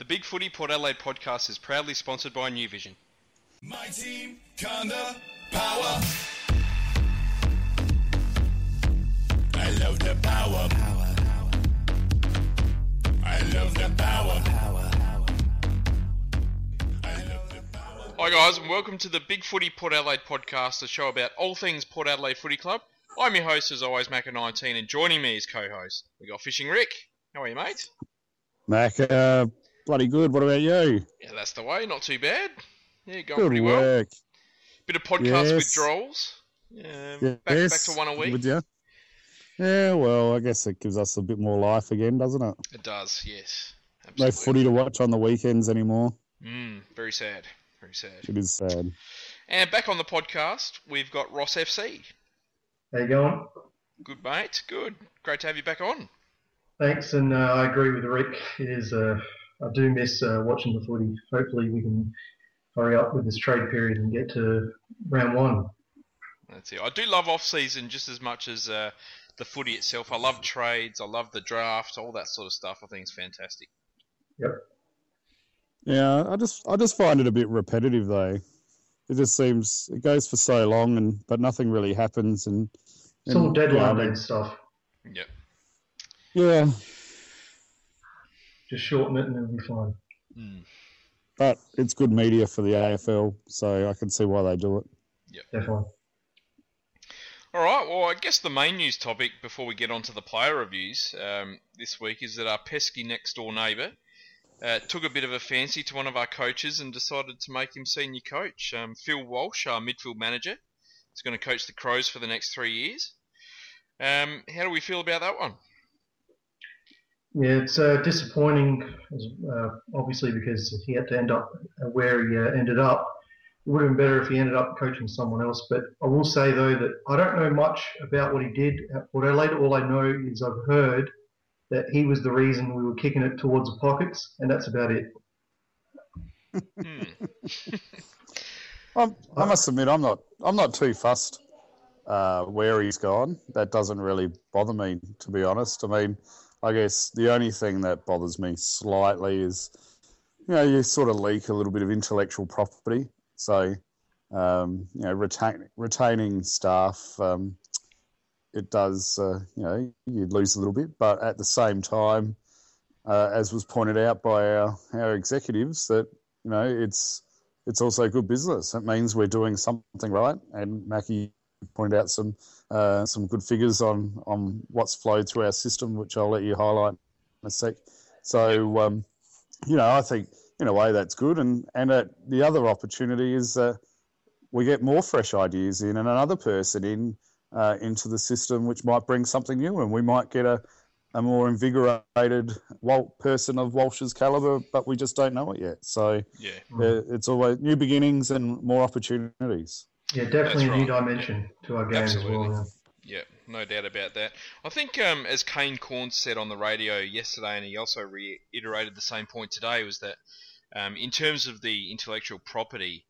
The Big Footy Port Adelaide podcast is proudly sponsored by New Vision. My team, kinda power. I love the power. Power, power. I love the power. Power, power. I love the power. Hi guys, and welcome to the Big Footy Port Adelaide podcast, a show about all things Port Adelaide Footy Club. I'm your host, as always, Macca19, and joining me as co-host, we got Fishing Rick. How are you, mate? Mac, uh, bloody good. What about you? Yeah, that's the way. Not too bad. Yeah, going good pretty work. well. Bit of podcast Yes. withdrawals. Um, Yes. back, back to one a week. Would ya? Yeah, well, I guess it gives us a bit more life again, doesn't it? It does, yes. No footy to watch on the weekends anymore. Mm, very sad. Very sad. It is sad. And back on the podcast, we've got Ross FC. How you going? Good mate, good. Great to have you back on. Thanks, and uh, I agree with Rick. It is. Uh, I do miss uh, watching the footy. Hopefully, we can hurry up with this trade period and get to round one. That's it. I do love off season just as much as uh, the footy itself. I love trades. I love the draft. All that sort of stuff. I think it's fantastic. Yep. Yeah, I just I just find it a bit repetitive though. It just seems it goes for so long and but nothing really happens and, It's all deadline yeah, day stuff. Yep. Yeah, Just shorten it and it'll be fine. Mm. but it's good media for the AFL, so I can see why they do it. Definitely. All right. Well, I guess the main news topic before we get on to the player reviews um, this week is that our pesky next door neighbour uh, took a bit of a fancy to one of our coaches and decided to make him senior coach. Um, Phil Walsh, our midfield manager, is going to coach the Crows for the next three years. Um, how do we feel about that one? Yeah, it's uh, disappointing, uh, obviously, because he had to end up where he uh, ended up. It would have been better if he ended up coaching someone else. But I will say, though, that I don't know much about what he did at Port Adelaide. All I know is I've heard that he was the reason we were kicking it towards the pockets, and that's about it. Hmm. I'm, I must admit, I'm not. I'm not too fussed uh, where he's gone. That doesn't really bother me, to be honest. I mean, I guess the only thing that bothers me slightly is, you know, you sort of leak a little bit of intellectual property. So, um, you know, retain, retaining staff, um, it does, uh, you know, you lose a little bit. But at the same time, uh, as was pointed out by our, our executives, that you know, it's it's also good business. It means we're doing something right. And Mackie pointed out some uh, some good figures on on what's flowed through our system, which I'll let you highlight in a sec. So, um, you know, I think in a way that's good. And and uh, the other opportunity is uh, we get more fresh ideas in and another person in uh, into the system, which might bring something new, and we might get a a more invigorated Walt person of Walsh's caliber, but we just don't know it yet. So Yeah. it's always new beginnings and more opportunities. Yeah, definitely That's a new right. dimension to our game as well. Yeah, no doubt about that. I think, um, as Kane Cornes said on the radio yesterday, and he also reiterated the same point today, was that um, in terms of the intellectual property,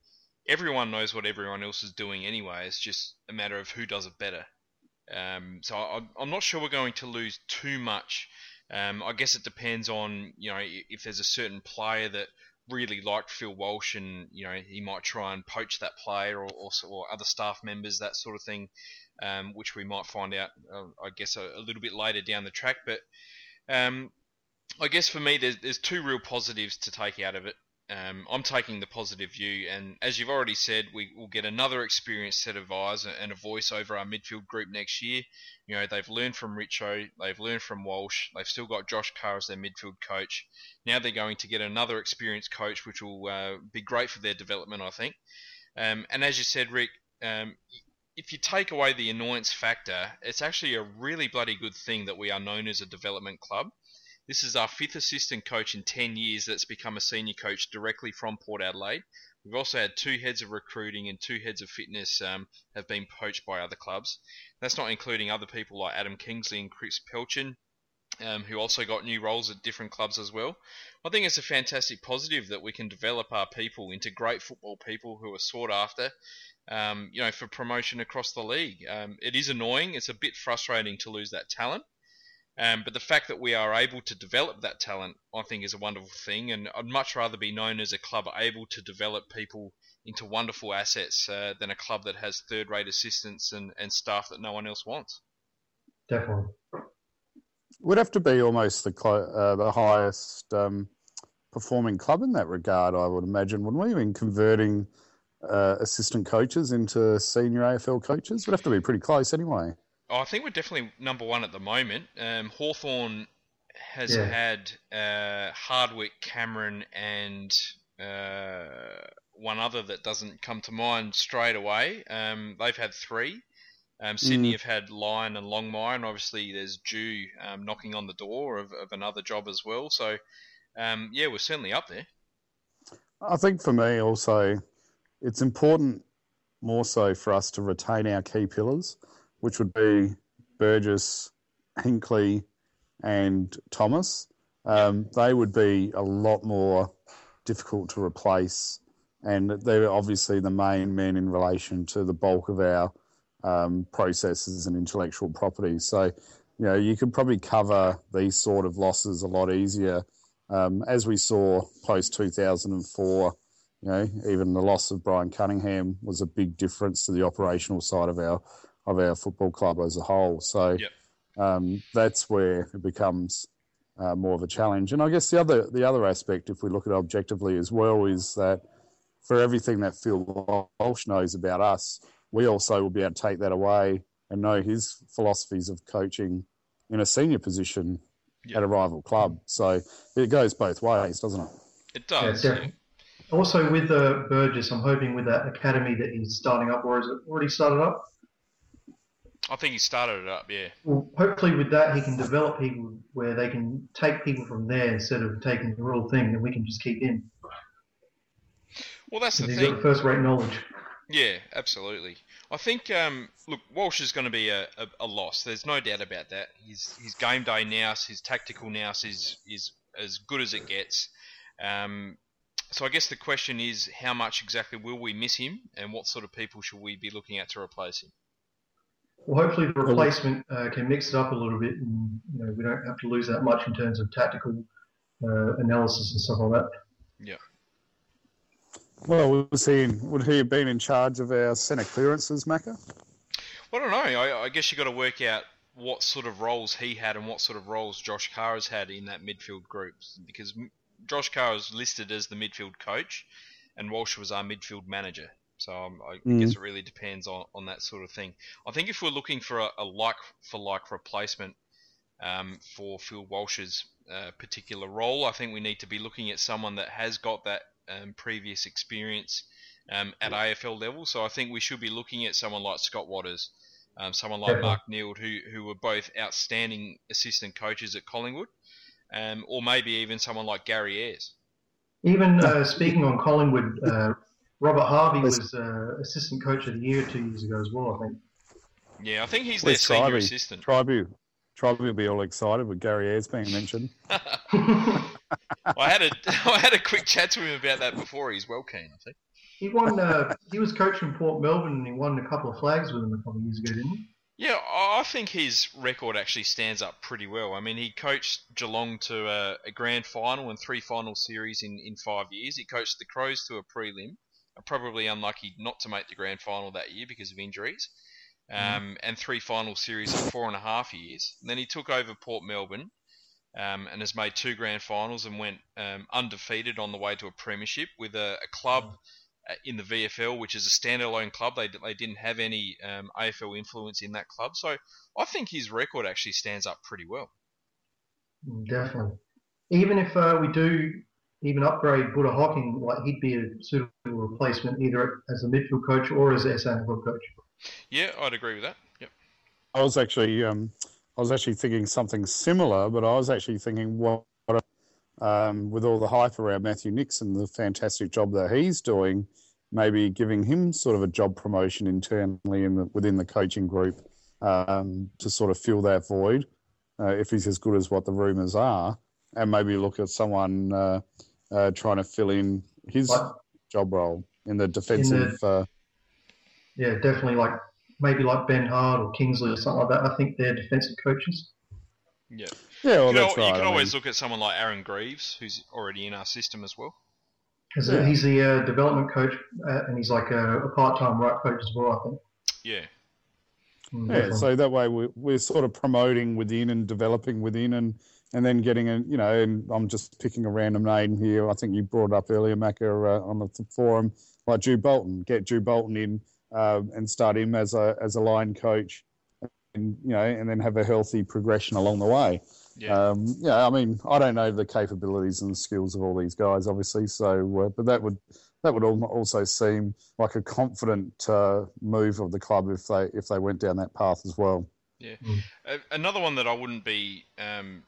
everyone knows what everyone else is doing anyway. It's just a matter of who does it better. Um, so I, I'm not sure we're going to lose too much. Um, I guess it depends on you know if there's a certain player that really liked Phil Walsh and you know he might try and poach that player or or, or other staff members that sort of thing um, which we might find out, uh, I guess, a, a little bit later down the track. But um, I guess for me, there's, there's two real positives to take out of it. Um, I'm taking the positive view, and as you've already said, we will get another experienced set of eyes and a voice over our midfield group next year. You know, they've learned from Richo, they've learned from Walsh, they've still got Josh Carr as their midfield coach. Now they're going to get another experienced coach, which will uh, be great for their development, I think. Um, and as you said, Rick, um, if you take away the annoyance factor, it's actually a really bloody good thing that we are known as a development club. This is our fifth assistant coach in 10 years that's become a senior coach directly from Port Adelaide. We've also had two heads of recruiting and two heads of fitness um, have been poached by other clubs. That's not including other people like Adam Kingsley and Chris Pelchen, um, who also got new roles at different clubs as well. I think it's a fantastic positive that we can develop our people into great football people who are sought after um, you know, for promotion across the league. Um, it is annoying. It's a bit frustrating to lose that talent. Um, but the fact that we are able to develop that talent, I think, is a wonderful thing. And I'd much rather be known as a club able to develop people into wonderful assets uh, than a club that has third-rate assistants and, and staff that no one else wants. Definitely. Would have to be almost the clo- uh, the highest um, performing club in that regard, I would imagine, wouldn't we? I mean, converting uh, assistant coaches into senior AFL coaches would have to be pretty close anyway. Oh, I think we're definitely number one at the moment. Um, Hawthorn has Yeah. had uh, Hardwick, Cameron, and uh, one other that doesn't come to mind straight away. Um, they've had three. Um, Sydney Mm. have had Lyon and Longmire, and obviously there's Dew um, knocking on the door of, of another job as well. So, um, yeah, we're certainly up there. I think for me also, it's important more so for us to retain our key pillars, which would be Burgess, Hinkley, and Thomas. Um, they would be a lot more difficult to replace, and they're obviously the main men in relation to the bulk of our um, processes and intellectual property. So, you know, you could probably cover these sort of losses a lot easier um, as we saw post 2004, you know, even the loss of Brian Cunningham was a big difference to the operational side of our of our football club as a whole. So Yep. um, that's where it becomes uh, more of a challenge. And I guess the other the other aspect, if we look at it objectively as well, is that for everything that Phil Walsh knows about us, we also will be able to take that away and know his philosophies of coaching in a senior position Yep. at a rival club. So it goes both ways, doesn't it? It does. yeah. definitely. Also, with uh, Burgess, I'm hoping with that academy that he's starting up, or is it already started up? I think he started it up, yeah. Well, hopefully with that he can develop people where they can take people from there instead of taking the real thing, and we can just keep him. Well, that's the He's thing. got first-rate knowledge. Yeah, absolutely. I think um, look, Walsh is going to be a, a, a loss. There's no doubt about that. His his game day nous, his tactical nous is is as good as it gets. Um, so I guess the question is, how much exactly will we miss him, and what sort of people should we be looking at to replace him? Well, hopefully the replacement uh, can mix it up a little bit, and you know, we don't have to lose that much in terms of tactical uh, analysis and stuff like that. Yeah. Well, was he would he have been in charge of our centre clearances, Macca? Well, I don't know. I, I guess you've got to work out what sort of roles he had and what sort of roles Josh Carr has had in that midfield group, because Josh Carr is listed as the midfield coach, and Walsh was our midfield manager. So um, I Mm. guess it really depends on, on that sort of thing. I think if we're looking for a, a like for like replacement um, for Phil Walsh's uh, particular role, I think we need to be looking at someone that has got that um, previous experience um, at AFL level. So I think we should be looking at someone like Scott Watters, um, someone like Definitely. Mark Neeld, who who were both outstanding assistant coaches at Collingwood, um, or maybe even someone like Gary Ayres. Even uh, speaking on Collingwood, uh, Robert Harvey Let's- was uh, assistant coach of the year two years ago as well. I think. Yeah, I think he's their Wes senior Tribey. assistant. Tribu. Tribu will be all excited with Gary Ayres being mentioned. I had a I had a quick chat to him about that before. He's well keen, I think. He won. Uh, he was coaching Port Melbourne, and he won a couple of flags with them a couple of years ago, didn't he? Yeah, I I think his record actually stands up pretty well. I mean, he coached Geelong to a, a grand final and three final series in, in five years. He coached the Crows to a prelim. Probably unlucky not to make the grand final that year because of injuries. Um, And three final series in four and a half years. And then he took over Port Melbourne um, and has made two grand finals and went um, undefeated on the way to a premiership with a, a club uh, in the VFL, which is a standalone club. They, they didn't have any um, AFL influence in that club. So I think his record actually stands up pretty well. Mm, Definitely. Even if uh, we do even upgrade Buddha Hocking, like he'd be a suitable replacement either as a midfield coach or as a SANFL coach. Yeah, I'd agree with that. Yep. I was actually, um, I was actually thinking something similar, but I was actually thinking what, um, with all the hype around Matthew Nicks, the fantastic job that he's doing, maybe giving him sort of a job promotion internally in the, within the coaching group um, to sort of fill that void, uh, if he's as good as what the rumours are, and maybe look at someone uh, uh, trying to fill in his Like, job role in the defensive. uh, yeah, definitely like maybe like Ben Hart or Kingsley or something like that. I think they're defensive coaches. Yeah. Yeah, well, you, that's can, right. you can I always mean, look at someone like Aaron Greaves, who's already in our system as well. He's, Yeah. he's the uh, development coach, uh, and he's like a, a part-time right coach as well. I think. Yeah. Mm, yeah, definitely. so that way we're, we're sort of promoting within and developing within and, and then getting a, you know, and I'm just picking a random name here. I think you brought up earlier, Macca, uh, on the forum, like Drew Bolton. Get Drew Bolton in uh, and start him as a as a line coach, and you know, and then have a healthy progression along the way. Yeah. Um, yeah, I mean, I don't know the capabilities and the skills of all these guys, obviously. So, uh, but that would that would also seem like a confident uh, move of the club if they if they went down that path as well. A- Another one that I wouldn't be um,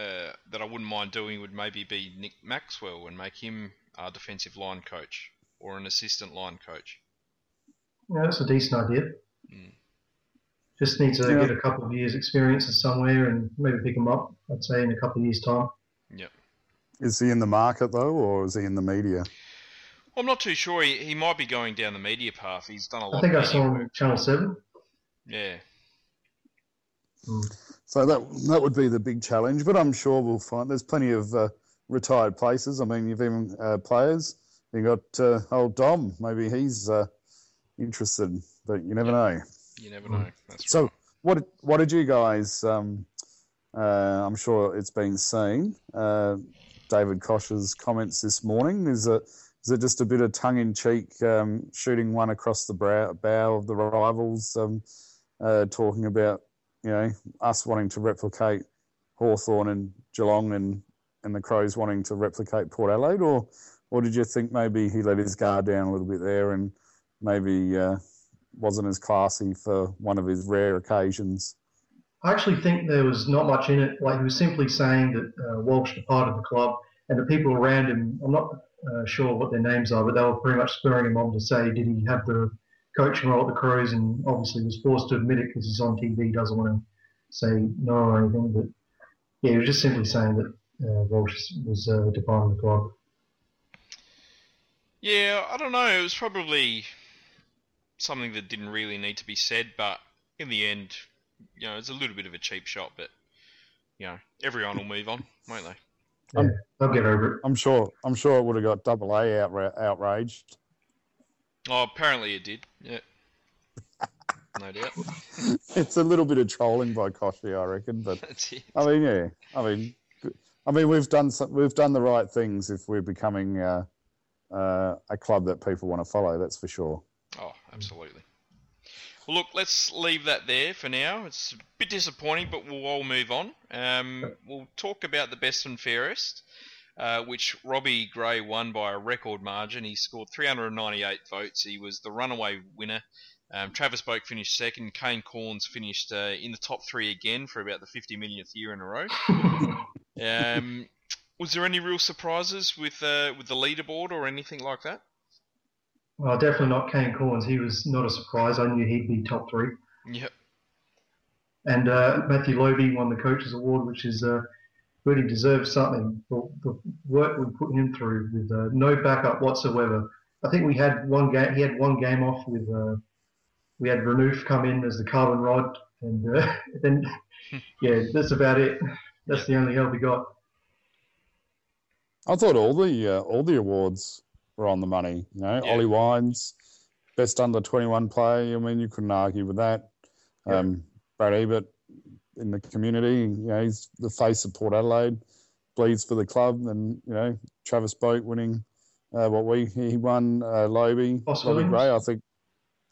uh, that I wouldn't mind doing would maybe be Nick Maxwell and make him our defensive line coach or an assistant line coach. Yeah, that's a decent idea. Mm. Just needs to Yeah. get a couple of years' experience somewhere and maybe pick him up. I'd say in a couple of years' time. Yeah. Is he in the market though, or is he in the media? I'm not too sure. He, he might be going down the media path. He's done a lot. I think of I saw him on Channel Seven. Yeah. So that that would be the big challenge. But I'm sure we'll find there's plenty of uh, retired places. I mean, you've even uh, players. You got uh, old Dom. Maybe he's uh, interested, but you never know. You never know. That's So, right. what what did you guys? Um, uh, I'm sure it's been seen. Uh, David Koch's comments this morning. Is it is it just a bit of tongue in cheek um, shooting one across the brow, bow of the rivals, um, uh, talking about you know us wanting to replicate Hawthorn and Geelong and and the Crows wanting to replicate Port Adelaide, or or did you think maybe he let his guard down a little bit there and maybe uh, wasn't as classy for one of his rare occasions? I actually think there was not much in it. Like he was simply saying that uh, Walsh departed the club, and the people around him. I'm not uh, sure what their names are, but they were pretty much spurring him on to say, did he have the coaching role at the Crows? And obviously was forced to admit it because he's on TV. Doesn't want to say no or anything. But yeah, he was just simply saying that uh, Walsh was uh, departing the club. Yeah, I don't know. It was probably something that didn't really need to be said, but in the end, you know, it's a little bit of a cheap shot. But you know, everyone will move on, won't they? They'll get over it. I'm sure. I'm sure it would have got double A outra- outraged. Oh, apparently it did. Yeah. No doubt. It's a little bit of trolling by Kochy, I reckon. But I mean, yeah. I mean, I mean, we've done some, we've done the right things if we're becoming uh, uh, a club that people want to follow. That's for sure. Oh, absolutely. Well, look, let's leave that there for now. It's a bit disappointing, but we'll all move on. Um, we'll talk about the best and fairest, uh, which Robbie Gray won by a record margin. He scored 398 votes. He was the runaway winner. Um, Travis Boak finished second. Kane Cornes finished uh, in the top three again for about the 50 millionth year in a row. Um, was there any real surprises with uh, with the leaderboard or anything like that? Well, definitely not Kane Cornes. He was not a surprise. I knew he'd be top three. Yep. And uh, Matthew Lobbe won the Coaches Award, which is uh, really deserves something for the work we put him through with uh, no backup whatsoever. I think we had one game. He had one game off with. Uh, we had Renouf come in as the carbon rod, and uh, then yeah, that's about it. That's the only help we got. I thought all the uh, all the awards were on the money. You know, Yeah. Ollie Wines, best under twenty one play. I mean, you couldn't argue with that. Yeah. Um, Brad Ebert in the community. You know, he's the face of Port Adelaide, bleeds for the club, and you know, Travis Boak winning uh, what we he won. Uh, Lobbe, Boss Robbie Gray. I think.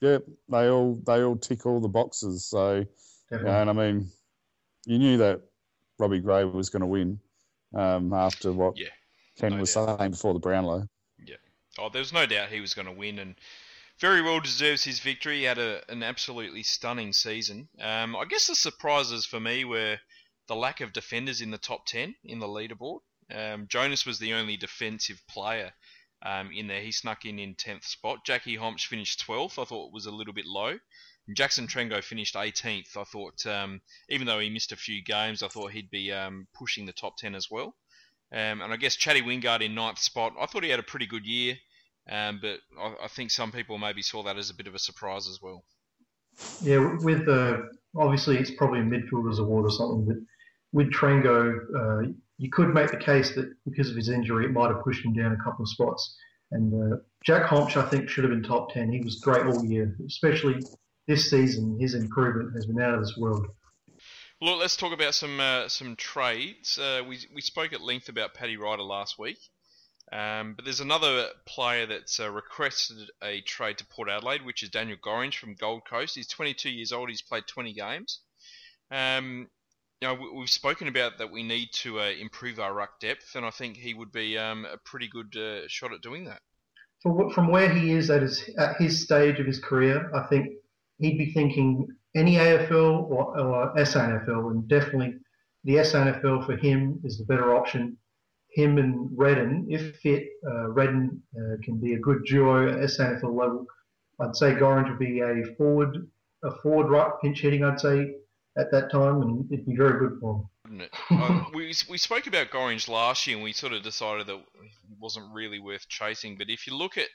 Yeah, they all they all tick all the boxes. So. Definitely. Yeah, and I mean, you knew that Robbie Gray was going to win um, after what Yeah, Ken no was doubt. saying before the Brownlow. Yeah, oh, there's no doubt he was going to win, and very well deserves his victory. He had a, an absolutely stunning season. Um, I guess the surprises for me were the lack of defenders in the top ten in the leaderboard. Um, Jonas was the only defensive player um, in there. He snuck in in tenth spot. Jackie Hombsch finished twelfth. I thought it was a little bit low. Jackson Trengove finished 18th. I thought, um, even though he missed a few games, I thought he'd be um, pushing the top 10 as well. Um, and I guess Chatty Wingard in ninth spot. I thought he had a pretty good year, um, but I, I think some people maybe saw that as a bit of a surprise as well. Yeah, with uh, obviously, it's probably a midfielder's award or something, but with Trengove, uh, you could make the case that because of his injury, it might have pushed him down a couple of spots. And uh, Jack Hombsch, I think, should have been top 10. He was great all year, especially this season. His improvement has been out of this world. Look, let's talk about some uh, some trades. Uh, we we spoke at length about Paddy Ryder last week, um, but there's another player that's uh, requested a trade to Port Adelaide, which is Daniel Gorringe from Gold Coast. He's 22 years old. He's played 20 games. Um, you know, we, have spoken about that we need to uh, improve our ruck depth, and I think he would be um, a pretty good uh, shot at doing that. From, from where he is at his at his stage of his career, I think he'd be thinking any AFL or, or SANFL, and definitely the SANFL for him is the better option. Him and Redden, if fit, uh, Redden uh, can be a good duo at SANFL level. I'd say Gorringe would be a forward, a forward right pinch hitting. I'd say at that time, and it'd be very good for him. uh, we we spoke about Gorringe last year, and we sort of decided that it wasn't really worth chasing. But if you look at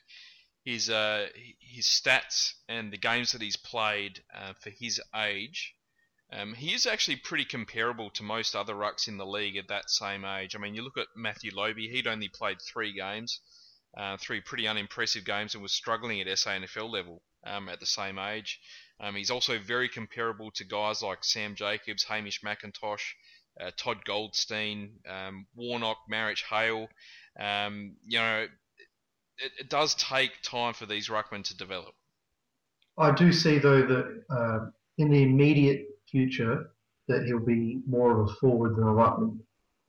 his uh, his stats and the games that he's played uh, for his age, um, he is actually pretty comparable to most other rucks in the league at that same age. I mean, you look at Matthew Lobbe; he'd only played three games, uh, three pretty unimpressive games, and was struggling at SANFL level um, at the same age. Um, he's also very comparable to guys like Sam Jacobs, Hamish McIntosh, uh, Todd Goldstein, um, Warnock, Marich Hale. Um, you know, it, it, does take time for these ruckmen to develop. I do see though that uh, in the immediate future that he'll be more of a forward than a ruckman.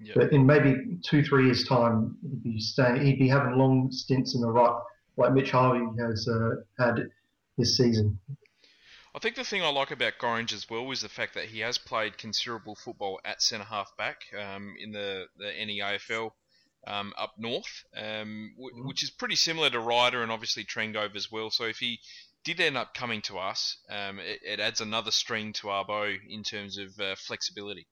Yep. But in maybe two, three years' time, he'd be staying. He'd be having long stints in the ruck, like Mitch Harvey has uh, had this season. I think the thing I like about Gorringe as well is the fact that he has played considerable football at centre half back um, in the, the NEAFL um, up north, um, w- mm-hmm. which is pretty similar to Ryder and obviously Trengove as well. So if he did end up coming to us, um, it, it, adds another string to our bow in terms of uh, flexibility.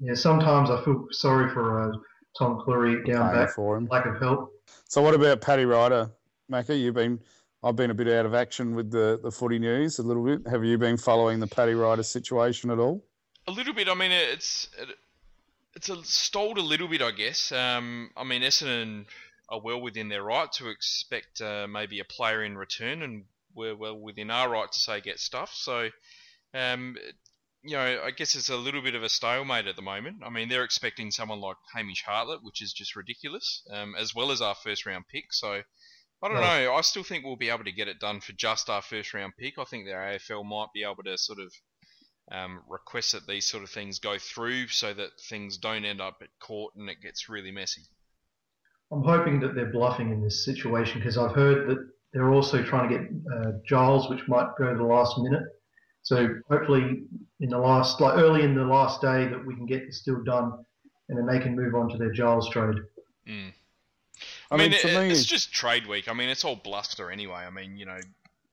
Yeah, sometimes I feel sorry for uh, Tom Clurey down back for him. lack of help. So what about Paddy Ryder, Macca? You've been I've been a bit out of action with the, the footy news a little bit. Have you been following the Paddy Ryder situation at all? A little bit. I mean, it's it, it's a, stalled a little bit, I guess. Um, I mean, Essendon are well within their right to expect uh, maybe a player in return, and we're well within our right to say get stuff. So, um, you know, I guess it's a little bit of a stalemate at the moment. I mean, they're expecting someone like Hamish Hartlett, which is just ridiculous, um, as well as our first round pick. So I don't know. I still think we'll be able to get it done for just our first round pick. I think the AFL might be able to sort of um, request that these sort of things go through so that things don't end up at court and it gets really messy. I'm hoping that they're bluffing in this situation because I've heard that they're also trying to get uh, Giles, which might go to the last minute. So hopefully, in the last, like early in the last day, that we can get this deal done, and then they can move on to their Giles trade. Mm. I, mean, it, me... it's just trade week. I mean, it's all bluster anyway. I mean, you know,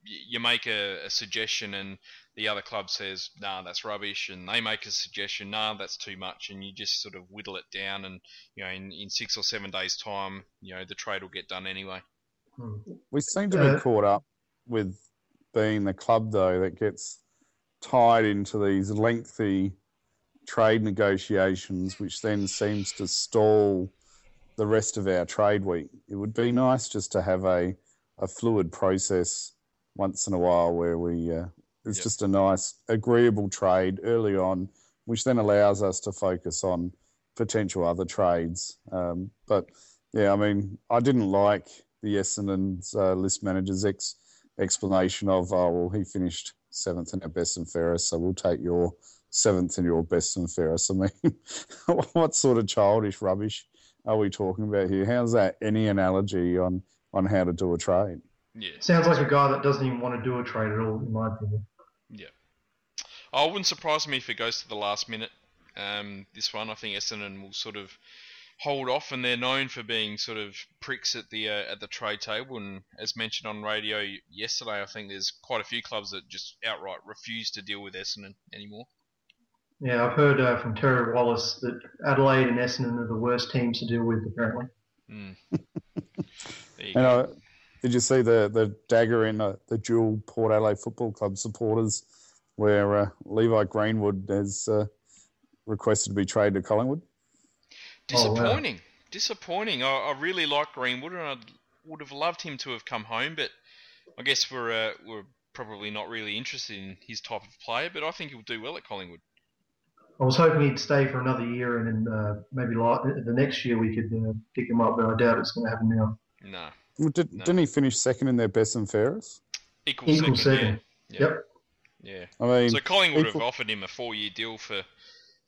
you make a, a, suggestion and the other club says, "Nah, that's rubbish," and they make a suggestion, "Nah, that's too much," and you just sort of whittle it down, and you know, in, in six or seven days' time, you know, the trade will get done anyway. Hmm. We seem to be caught up with being the club though that gets tied into these lengthy trade negotiations, which then seems to stall the rest of our trade week. It would be nice just to have a, a fluid process once in a while where we uh, it's yep. just a nice agreeable trade early on, which then allows us to focus on potential other trades. Um, but yeah, I mean, I didn't like the Essendon's uh, list manager's ex- explanation of, oh, well, he finished seventh in our best and fairest, so we'll take your seventh in your best and fairest. I mean, what sort of childish rubbish are we talking about here? How's that any analogy on on how to do a trade? Yeah, sounds like a guy that doesn't even want to do a trade at all, in my opinion. Yeah, I wouldn't surprise me if it goes to the last minute. Um, this one, I think Essendon will sort of hold off, and they're known for being sort of pricks at the uh, at the trade table. And as mentioned on radio yesterday, I think there's quite a few clubs that just outright refuse to deal with Essendon anymore. Yeah, I've heard uh, from Terry Wallace that Adelaide and Essendon are the worst teams to deal with, apparently. Mm. and uh, did you see the, the dagger in uh, the dual Port Adelaide Football Club supporters where uh, Levi Greenwood has uh, requested to be traded to Collingwood. Oh, wow. Disappointing. Disappointing. I, I really like Greenwood, and I would have loved him to have come home, but I guess we're uh, we're probably not really interested in his type of player. But I think he'll do well at Collingwood. I was hoping he'd stay for another year, and then uh, maybe like the next year we could uh, pick him up. But I doubt it's going to happen now. No, Well, Did, No. Didn't he finish second in their best and fairest? equal, Equal second. second. Yeah. Yep. Yeah. I mean, So Collingwood equal- have offered him a four-year deal for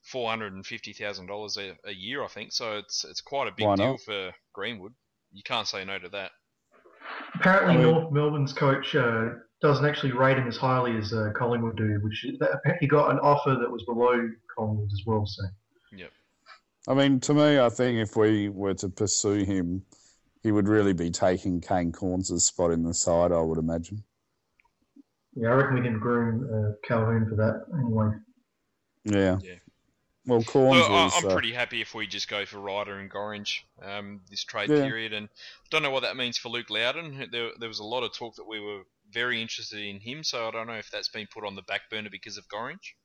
four hundred and fifty thousand dollars a a year, I think. So it's it's quite a big Why deal not? for Greenwood. You can't say no to that. Apparently, I mean- North Melbourne's coach uh, doesn't actually rate him as highly as uh, Collingwood do, which he got an offer that was below Collingwood as well. So Yep. I mean, to me, I think if we were to pursue him, he would really be taking Kane Cornes' spot in the side. I would imagine. yeah, I reckon we can groom uh, Calhoun for that anyway. Yeah. Yeah. Well, Cornes Look, I, was. I'm uh, pretty happy if we just go for Ryder and Gorringe um, this trade Yeah. period, and I don't know what that means for Luke Loudon. There, there was a lot of talk that we were very interested in him, so I don't know if that's been put on the back burner because of Gorringe.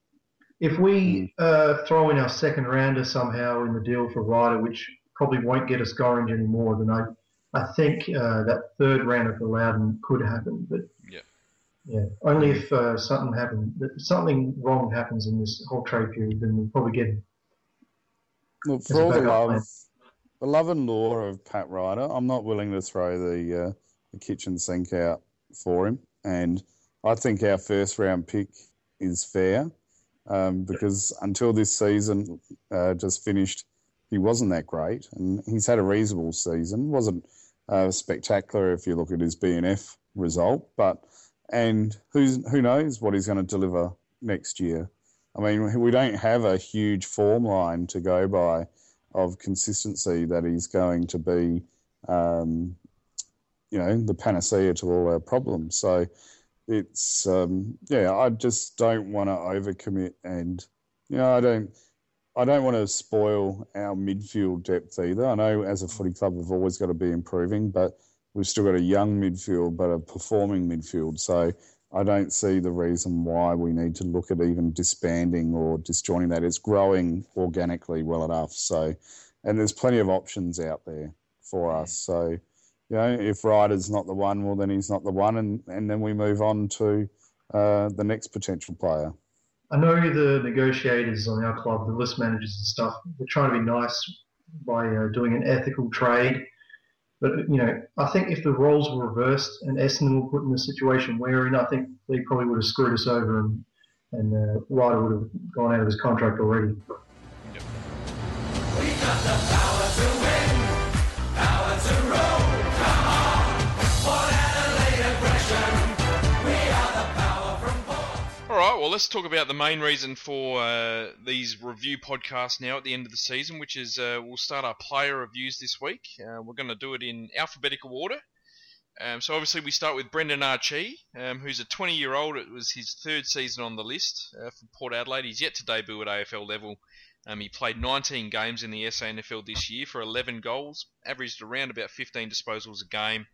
If we uh, throw in our second rounder somehow in the deal for Ryder, which probably won't get us Gorringe anymore, then I, I think uh, that third rounder for Loudon could happen. But Yeah. yeah, only if uh, something happens, something wrong happens in this whole trade period, then we'll probably get. Look, for all the love, plan. the love and lore of Pat Ryder, I'm not willing to throw the, uh, the kitchen sink out for him. And I think our first round pick is fair um, because until this season uh, just finished, he wasn't that great. And he's had a reasonable season. wasn't uh, spectacular if you look at his BNF result, but and who's who knows what he's going to deliver next year. I mean, we don't have a huge form line to go by of consistency that he's going to be, um, you know, the panacea to all our problems. So it's, um, yeah, I just don't want to overcommit, and you know, I don't, I don't want to spoil our midfield depth either. I know as a footy club we've always got to be improving, but we've still got a young midfield, but a performing midfield. So I don't see the reason why we need to look at even disbanding or disjoining that. It's growing organically well enough. So, and there's plenty of options out there for us. So, you know, if Ryder's not the one, well, then he's not the one, and, and then we move on to uh, the next potential player. I know the negotiators on our club, the list managers and stuff, they're trying to be nice by uh, doing an ethical trade. But, you know, I think if the roles were reversed and Essendon were put in the situation we're in, I think they probably would have screwed us over and, and uh, Ryder would have gone out of his contract already. All well, let's talk about the main reason for uh, these review podcasts now at the end of the season, which is uh, we'll start our player reviews this week. Uh, we're going to do it in alphabetical order. Um, so obviously we start with Brendan Archie, um, who's a 20-year-old. It was his third season on the list uh, for Port Adelaide. He's yet to debut at AFL level. Um, he played 19 games in the SANFL this year for 11 goals, averaged around about 15 disposals a game.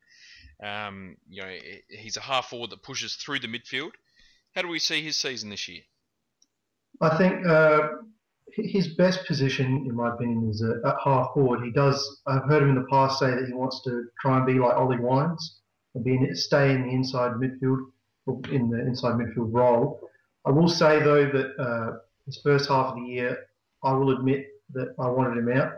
Um, you know, he's a half forward that pushes through the midfield. How do we see his season this year? I think uh, his best position, in my opinion, is uh, at half forward. He does. I've heard him in the past say that he wants to try and be like Ollie Wines and be in, stay in the inside midfield, in the inside midfield role. I will say though that uh, his first half of the year, I will admit that I wanted him out,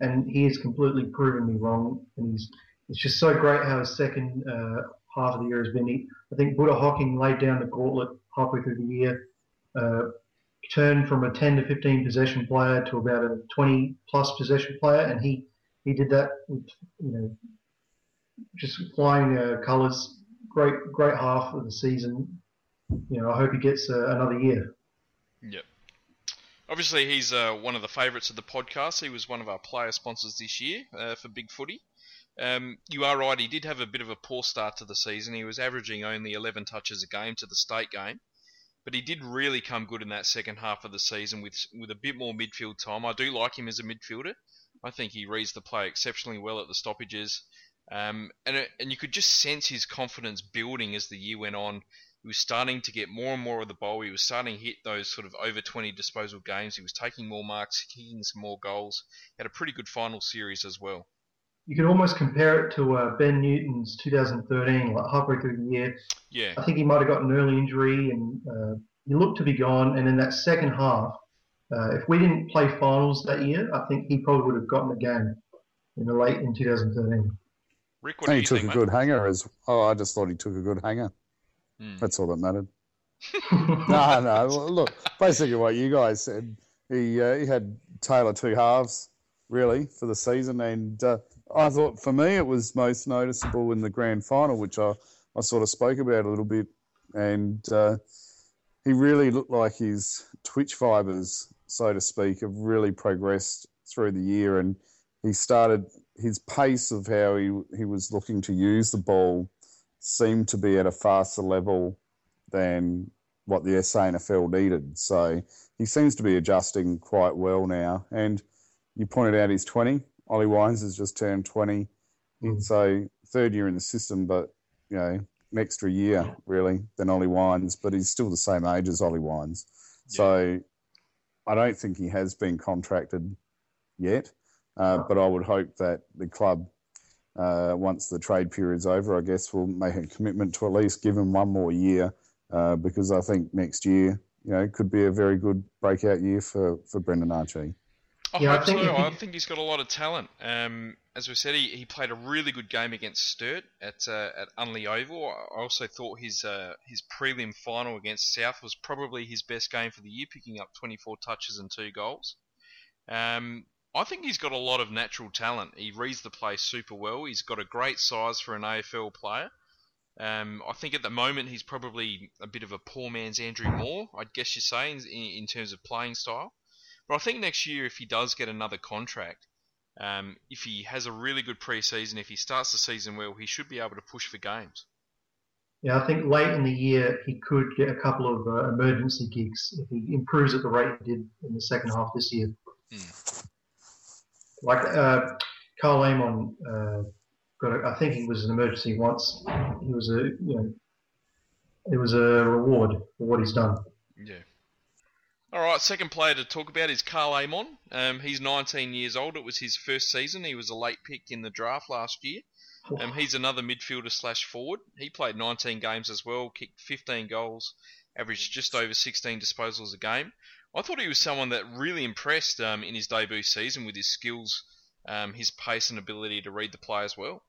and he has completely proven me wrong. And he's it's just so great how his second uh, half of the year has been. He, I think Buddha Hocking laid down the gauntlet halfway through the year. Uh, turned from a 10 to 15 possession player to about a 20 plus possession player, and he he did that with you know just flying uh, colours. Great great half of the season. You know, I hope he gets uh, another year. Yep. Obviously, he's uh, one of the favourites of the podcast. He was one of our player sponsors this year uh, for Big Footy. Um, you are right, he did have a bit of a poor start to the season. He was averaging only 11 touches a game to the state game. But he did really come good in that second half of the season with with a bit more midfield time. I do like him as a midfielder. I think he reads the play exceptionally well at the stoppages. Um, and, it, and you could just sense his confidence building as the year went on. He was starting to get more and more of the ball. He was starting to hit those sort of over 20 disposal games. He was taking more marks, kicking some more goals. Had a pretty good final series as well. You could almost compare it to uh, Ben Newton's 2013, like halfway through the year. Yeah, I think he might have got an early injury and uh, he looked to be gone. And in that second half, uh, if we didn't play finals that year, I think he probably would have gotten a game in the late in 2013. Rick, what And do he you took think, a mate? good hanger as. Oh, I just thought he took a good hanger. Hmm. That's all that mattered. no, no. Look, basically what you guys said. He uh, he had Taylor two halves really for the season, and uh, I thought for me it was most noticeable in the grand final, which I, I sort of spoke about a little bit, and uh, he really looked like his twitch fibers, so to speak, have really progressed through the year, and he started his pace of how he he was looking to use the ball seemed to be at a faster level than what the SANFL needed. So he seems to be adjusting quite well now. And you pointed out he's 20. Ollie Wines has just turned 20. Mm. So third year in the system, but, you know, an extra year really than Ollie Wines, but he's still the same age as Ollie Wines. So I don't think he has been contracted yet. Uh, but I would hope that the club uh, once the trade period's over, I guess we'll make a commitment to at least give him one more year uh, because I think next year, you know, could be a very good breakout year for, for Brendan Archie. I Yeah, I think so. I think he's got a lot of talent. Um, as we said, he, he played a really good game against Sturt at uh, at Unley Oval. I also thought his uh, his prelim final against South was probably his best game for the year, picking up 24 touches and two goals. Um, I think he's got a lot of natural talent. He reads the play super well. He's got a great size for an AFL player. Um, I think at the moment he's probably a bit of a poor man's Andrew Moore, I'd guess you're saying, in, in terms of playing style. But I think next year, if he does get another contract, um, if he has a really good preseason, if he starts the season well, he should be able to push for games. Yeah, I think late in the year he could get a couple of uh, emergency gigs if he improves at the rate he did in the second half this year. Hmm. Like uh, Karl Amon, uh, got a, I think he was an emergency once. He was a you know, it was a reward for what he's done. Yeah. All right, second player to talk about is Karl Amon. Um, he's 19 years old. It was his first season. He was a late pick in the draft last year. Um, he's another midfielder slash forward. He played 19 games as well, kicked 15 goals, averaged just over 16 disposals a game. I thought he was someone that really impressed um, in his debut season with his skills, um, his pace and ability to read the play as well.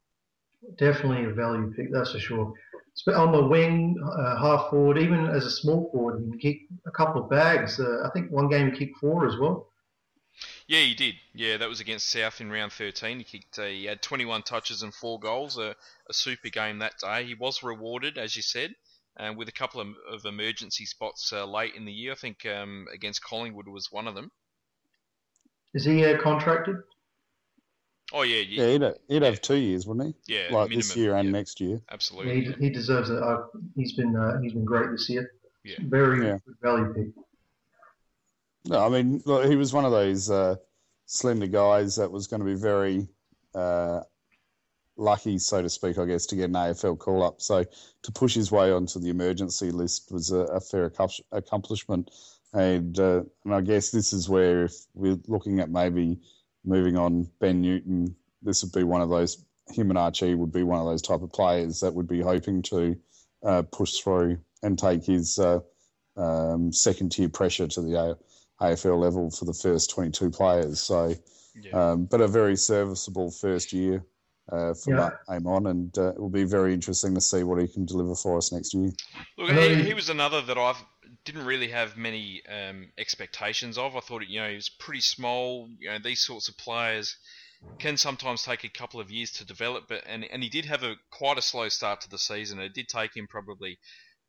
Definitely a value pick, that's for sure. Sp- On the wing, uh, half forward, even as a small forward, he can kick a couple of bags. Uh, I think one game he kicked four as well. Yeah, he did. Yeah, that was against South in round 13. He kicked. Uh, he had 21 touches and four goals. A, a super game that day. He was rewarded, as you said, uh, with a couple of, of emergency spots uh, late in the year. I think um, against Collingwood was one of them. Is he uh, contracted? Oh yeah, Yeah, yeah, he'd have, he'd have two years, wouldn't he? yeah. like this year and yeah, next year. Absolutely. he, yeah. he deserves it. Uh, he's been uh, he's been great this year. Yeah. Very Yeah. good value pick. No, I mean, look, he was one of those uh, slender guys that was going to be very uh, lucky, so to speak, I guess, to get an AFL call up. So to push his way onto the emergency list was a, a fair accom- accomplishment. And, uh, and I guess this is where, if we're looking at maybe moving on Ben Newton, this would be one of those, him and Archie would be one of those type of players that would be hoping to uh, push through and take his uh, um, second tier pressure to the A- AFL level for the first 22 players. So, Yeah. um, but a very serviceable first year uh, for Yeah. Matt Amon, and uh, it will be very interesting to see what he can deliver for us next year. Look, he, he was another that I didn't really have many um, expectations of. I thought, you know, he was pretty small. You know, these sorts of players can sometimes take a couple of years to develop, but and, and he did have a quite a slow start to the season. It did take him probably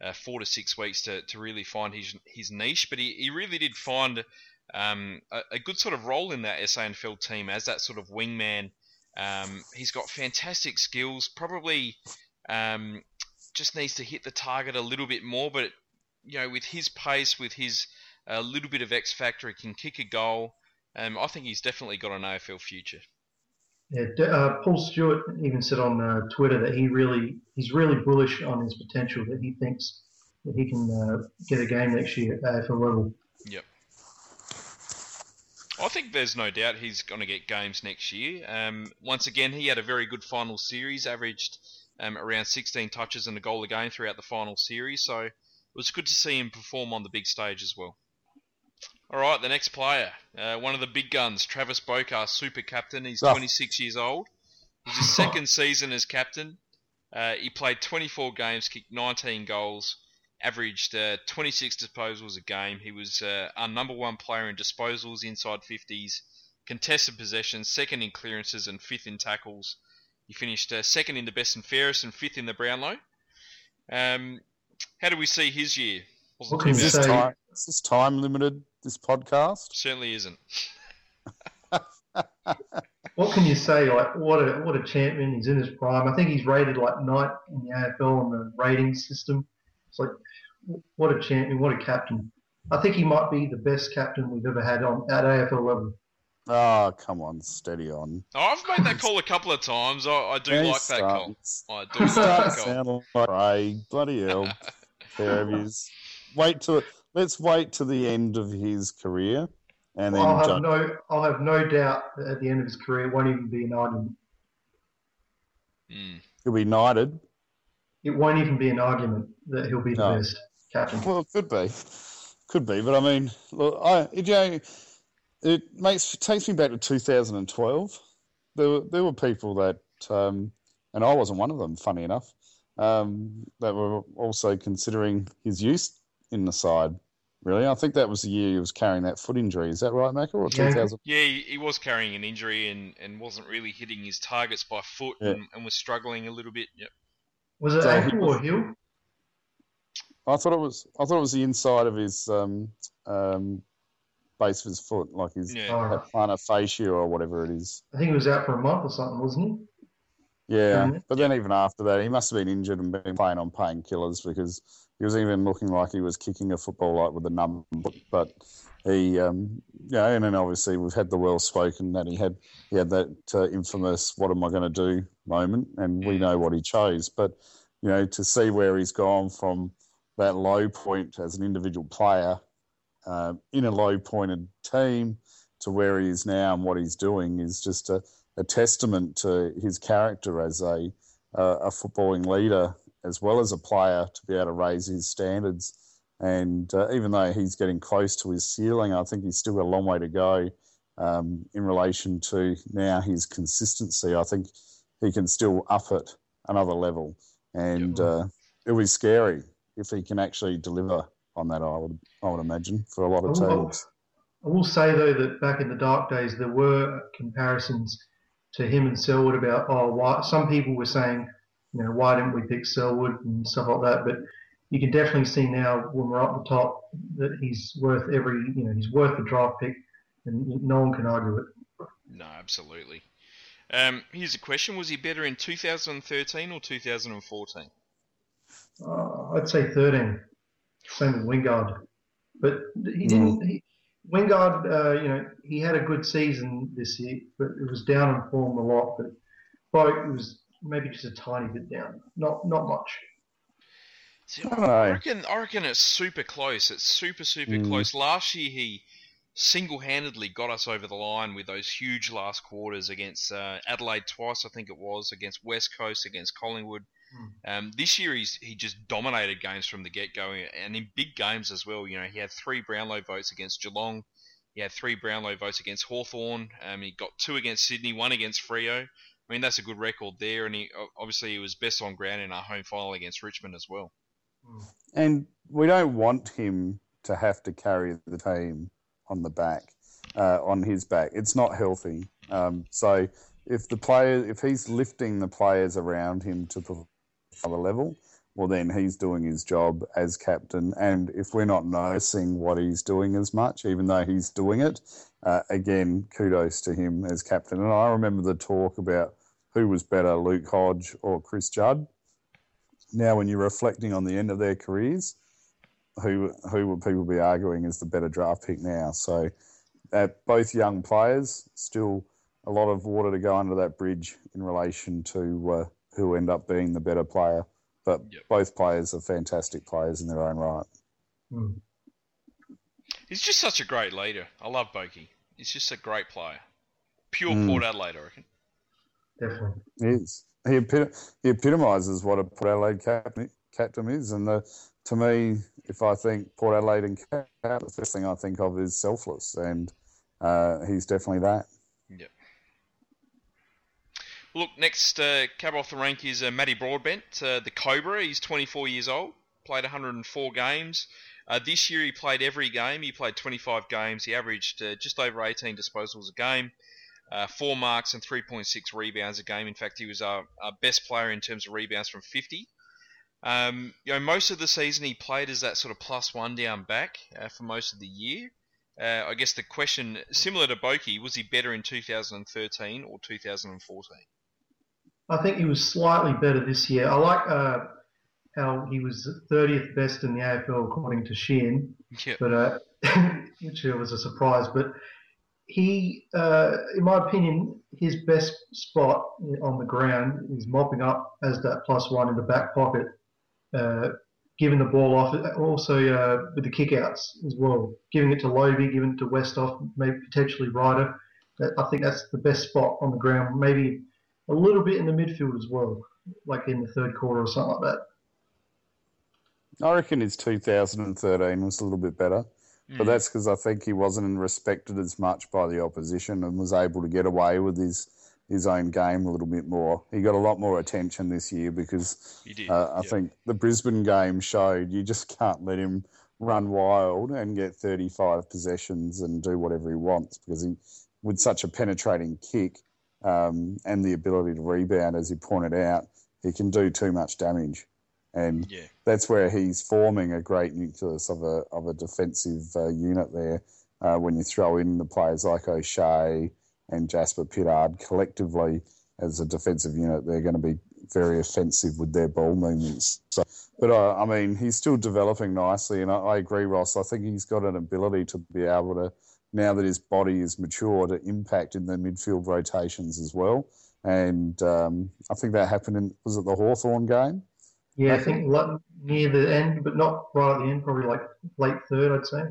uh, four to six weeks to, to really find his his niche, but he, he really did find um, a, a good sort of role in that SANFL team as that sort of wingman. Um, he's got fantastic skills. Probably um, just needs to hit the target a little bit more, but you know, with his pace, with his uh, little bit of X factor, he can kick a goal. Um, I think he's definitely got an AFL future. Yeah, uh, Paul Stewart even said on uh, Twitter that he really he's really bullish on his potential. That he thinks that he can uh, get a game next year at AFL level. Yep. I think there's no doubt he's going to get games next year. Um, once again, he had a very good final series, averaged um, around 16 touches and a goal a game throughout the final series, so was good to see him perform on the big stage as well. All right, the next player, uh, one of the big guns, Travis Boak, super captain. He's Oh. 26 years old. It's his second season as captain. Uh, he played 24 games, kicked 19 goals, averaged uh, 26 disposals a game. He was uh, our number one player in disposals, inside 50s, contested possessions, second in clearances, and fifth in tackles. He finished uh, second in the best and fairest and fifth in the Brownlow. Um, how do we see his year? Wasn't What can Is you this say- time? Is this time limited? This podcast? Certainly isn't. What can you say? Like, what a what a champion! He's in his prime. I think he's rated like ninth in the AFL on the rating system. It's like, what a champion! What a captain! I think he might be the best captain we've ever had on at AFL level. Oh, come on, steady on. Oh, I've made that call a couple of times. I, I do Hey, like that call. I do like starts that call. sounding like Craig. Bloody hell. Fair of his. Wait till let's wait to the end of his career, and then I'll have judge. no I'll have no doubt that at the end of his career, it won't even be an argument. Mm. he'll be knighted. It won't even be an argument that he'll be the No. best captain. Well, it could be, could be, but I mean, look, I you know, it makes takes me back to 2012. There were there were people that, um, and I wasn't one of them. Funny enough, um, that were also considering his use in the side. Really, I think that was the year he was carrying that foot injury. Is that right, Macca? Or Yeah. 2000? Yeah, he, he was carrying an injury and, and wasn't really hitting his targets by foot Yeah. and, and was struggling a little bit. Yep. Was it So ankle or heel? I thought it was. I thought it was the inside of his um, um, base of his foot, like his Yeah. All right. that plantar fascia or whatever it is. I think he was out for a month or something, wasn't he? Yeah, Mhm. but then even after that, he must have been injured and been playing on painkillers because he was even looking like he was kicking a football like with a numb. But he, um, yeah, and then obviously we've had the well spoken that he had he had that uh, infamous "What am I going to do?" moment, and we Mm. know what he chose. But you know, to see where he's gone from that low point as an individual player uh, in a low pointed team to where he is now and what he's doing is just a a testament to his character as a uh, a footballing leader as well as a player to be able to raise his standards. And uh, even though he's getting close to his ceiling, I think he's still got a long way to go um, in relation to now his consistency. I think he can still up it another level, and uh, it'll be scary if he can actually deliver on that. I would I would imagine for a lot of I teams. I will say though that back in the dark days there were comparisons to him and Selwood about oh why some people were saying you know why didn't we pick Selwood and stuff like that but you can definitely see now when we're up the top that he's worth every you know he's worth the draft pick and no one can argue it. No, absolutely. Um, here's a question: Was he better in 2013 or 2014? Uh, I'd say 13. Same with Wingard. But he didn't. He, Wingard, uh, you know, he had a good season this year, but it was down in form a lot. But Boak was maybe just a tiny bit down, not not much. See, I I reckon, I reckon it's super close. It's super, super Mm. close. Last year, he single-handedly got us over the line with those huge last quarters against uh, Adelaide twice, I think it was, against West Coast, against Collingwood. Um, this year, he's he just dominated games from the get-go, and in big games as well. You know, he had three Brownlow votes against Geelong. He had three Brownlow votes against Hawthorn. Um, he got two against Sydney, one against Freo. I mean, that's a good record there, and he obviously he was best on ground in our home final against Richmond as well. And we don't want him to have to carry the team on the back, uh, on his back. It's not healthy. Um, so if the player, if he's lifting the players around him to at a level, well, then he's doing his job as captain. And if we're not noticing what he's doing as much, even though he's doing it, uh, again, kudos to him as captain. And I remember the talk about who was better, Luke Hodge or Chris Judd. Now, when you're reflecting on the end of their careers, who who would people be arguing is the better draft pick now? So, uh, both young players, still a lot of water to go under that bridge in relation to uh, who end up being the better player But Yep. both players are fantastic players in their own right. Mm. He's just such a great leader. I love Boki. He's just a great player. Pure Mm. Port Adelaide, I reckon. Definitely. He is. He, epit- he epitomises what a Port Adelaide captain, captain is. And the, to me, if I think Port Adelaide and cap, the first thing I think of is selfless. And uh, he's definitely that. Look, next uh, cab off the rank is uh, Matty Broadbent, uh, the Cobra. He's 24 years old, played 104 games. Uh, this year he played every game. He played 25 games. He averaged uh, just over 18 disposals a game, uh, four marks and 3.6 rebounds a game. In fact, he was our, our best player in terms of rebounds from 50. Um, you know, most of the season he played as that sort of plus one down back uh, for most of the year. I guess the question, similar to Boki, was he better in 2013 or 2014? I think he was slightly better this year. I like uh, how he was 30th best in the AFL according to Sheehan, Yeah. but uh, which was a surprise. But he, uh, in my opinion, his best spot on the ground is mopping up as that plus one in the back pocket, uh, giving the ball off. Also uh, with the kickouts as well, giving it to Lobbe, giving it to Westhoff, maybe potentially Ryder. I think that's the best spot on the ground. Maybe a little bit in the midfield as well, like in the third quarter or something like that. I reckon his 2013 was a little bit better. But Mm. that's because I think he wasn't respected as much by the opposition and was able to get away with his his own game a little bit more. He got a lot more attention this year because did. uh, I yeah. think the Brisbane game showed you just can't let him run wild and get 35 possessions and do whatever he wants because he, with such a penetrating kick um, and the ability to rebound, as you pointed out, he can do too much damage. And Yeah. that's where he's forming a great nucleus of a of a defensive uh, unit there. Uh, when you throw in the players like O'Shea and Jasper Pittard collectively as a defensive unit, they're going to be very offensive with their ball movements. So, but uh, I mean, he's still developing nicely, and I, I agree, Ross. I think he's got an ability to be able to, now that his body is mature, to impact in the midfield rotations as well. And um, I think that happened in was it the Hawthorn game? Yeah, I think near the end, but not right at the end. Probably like late third, I'd say.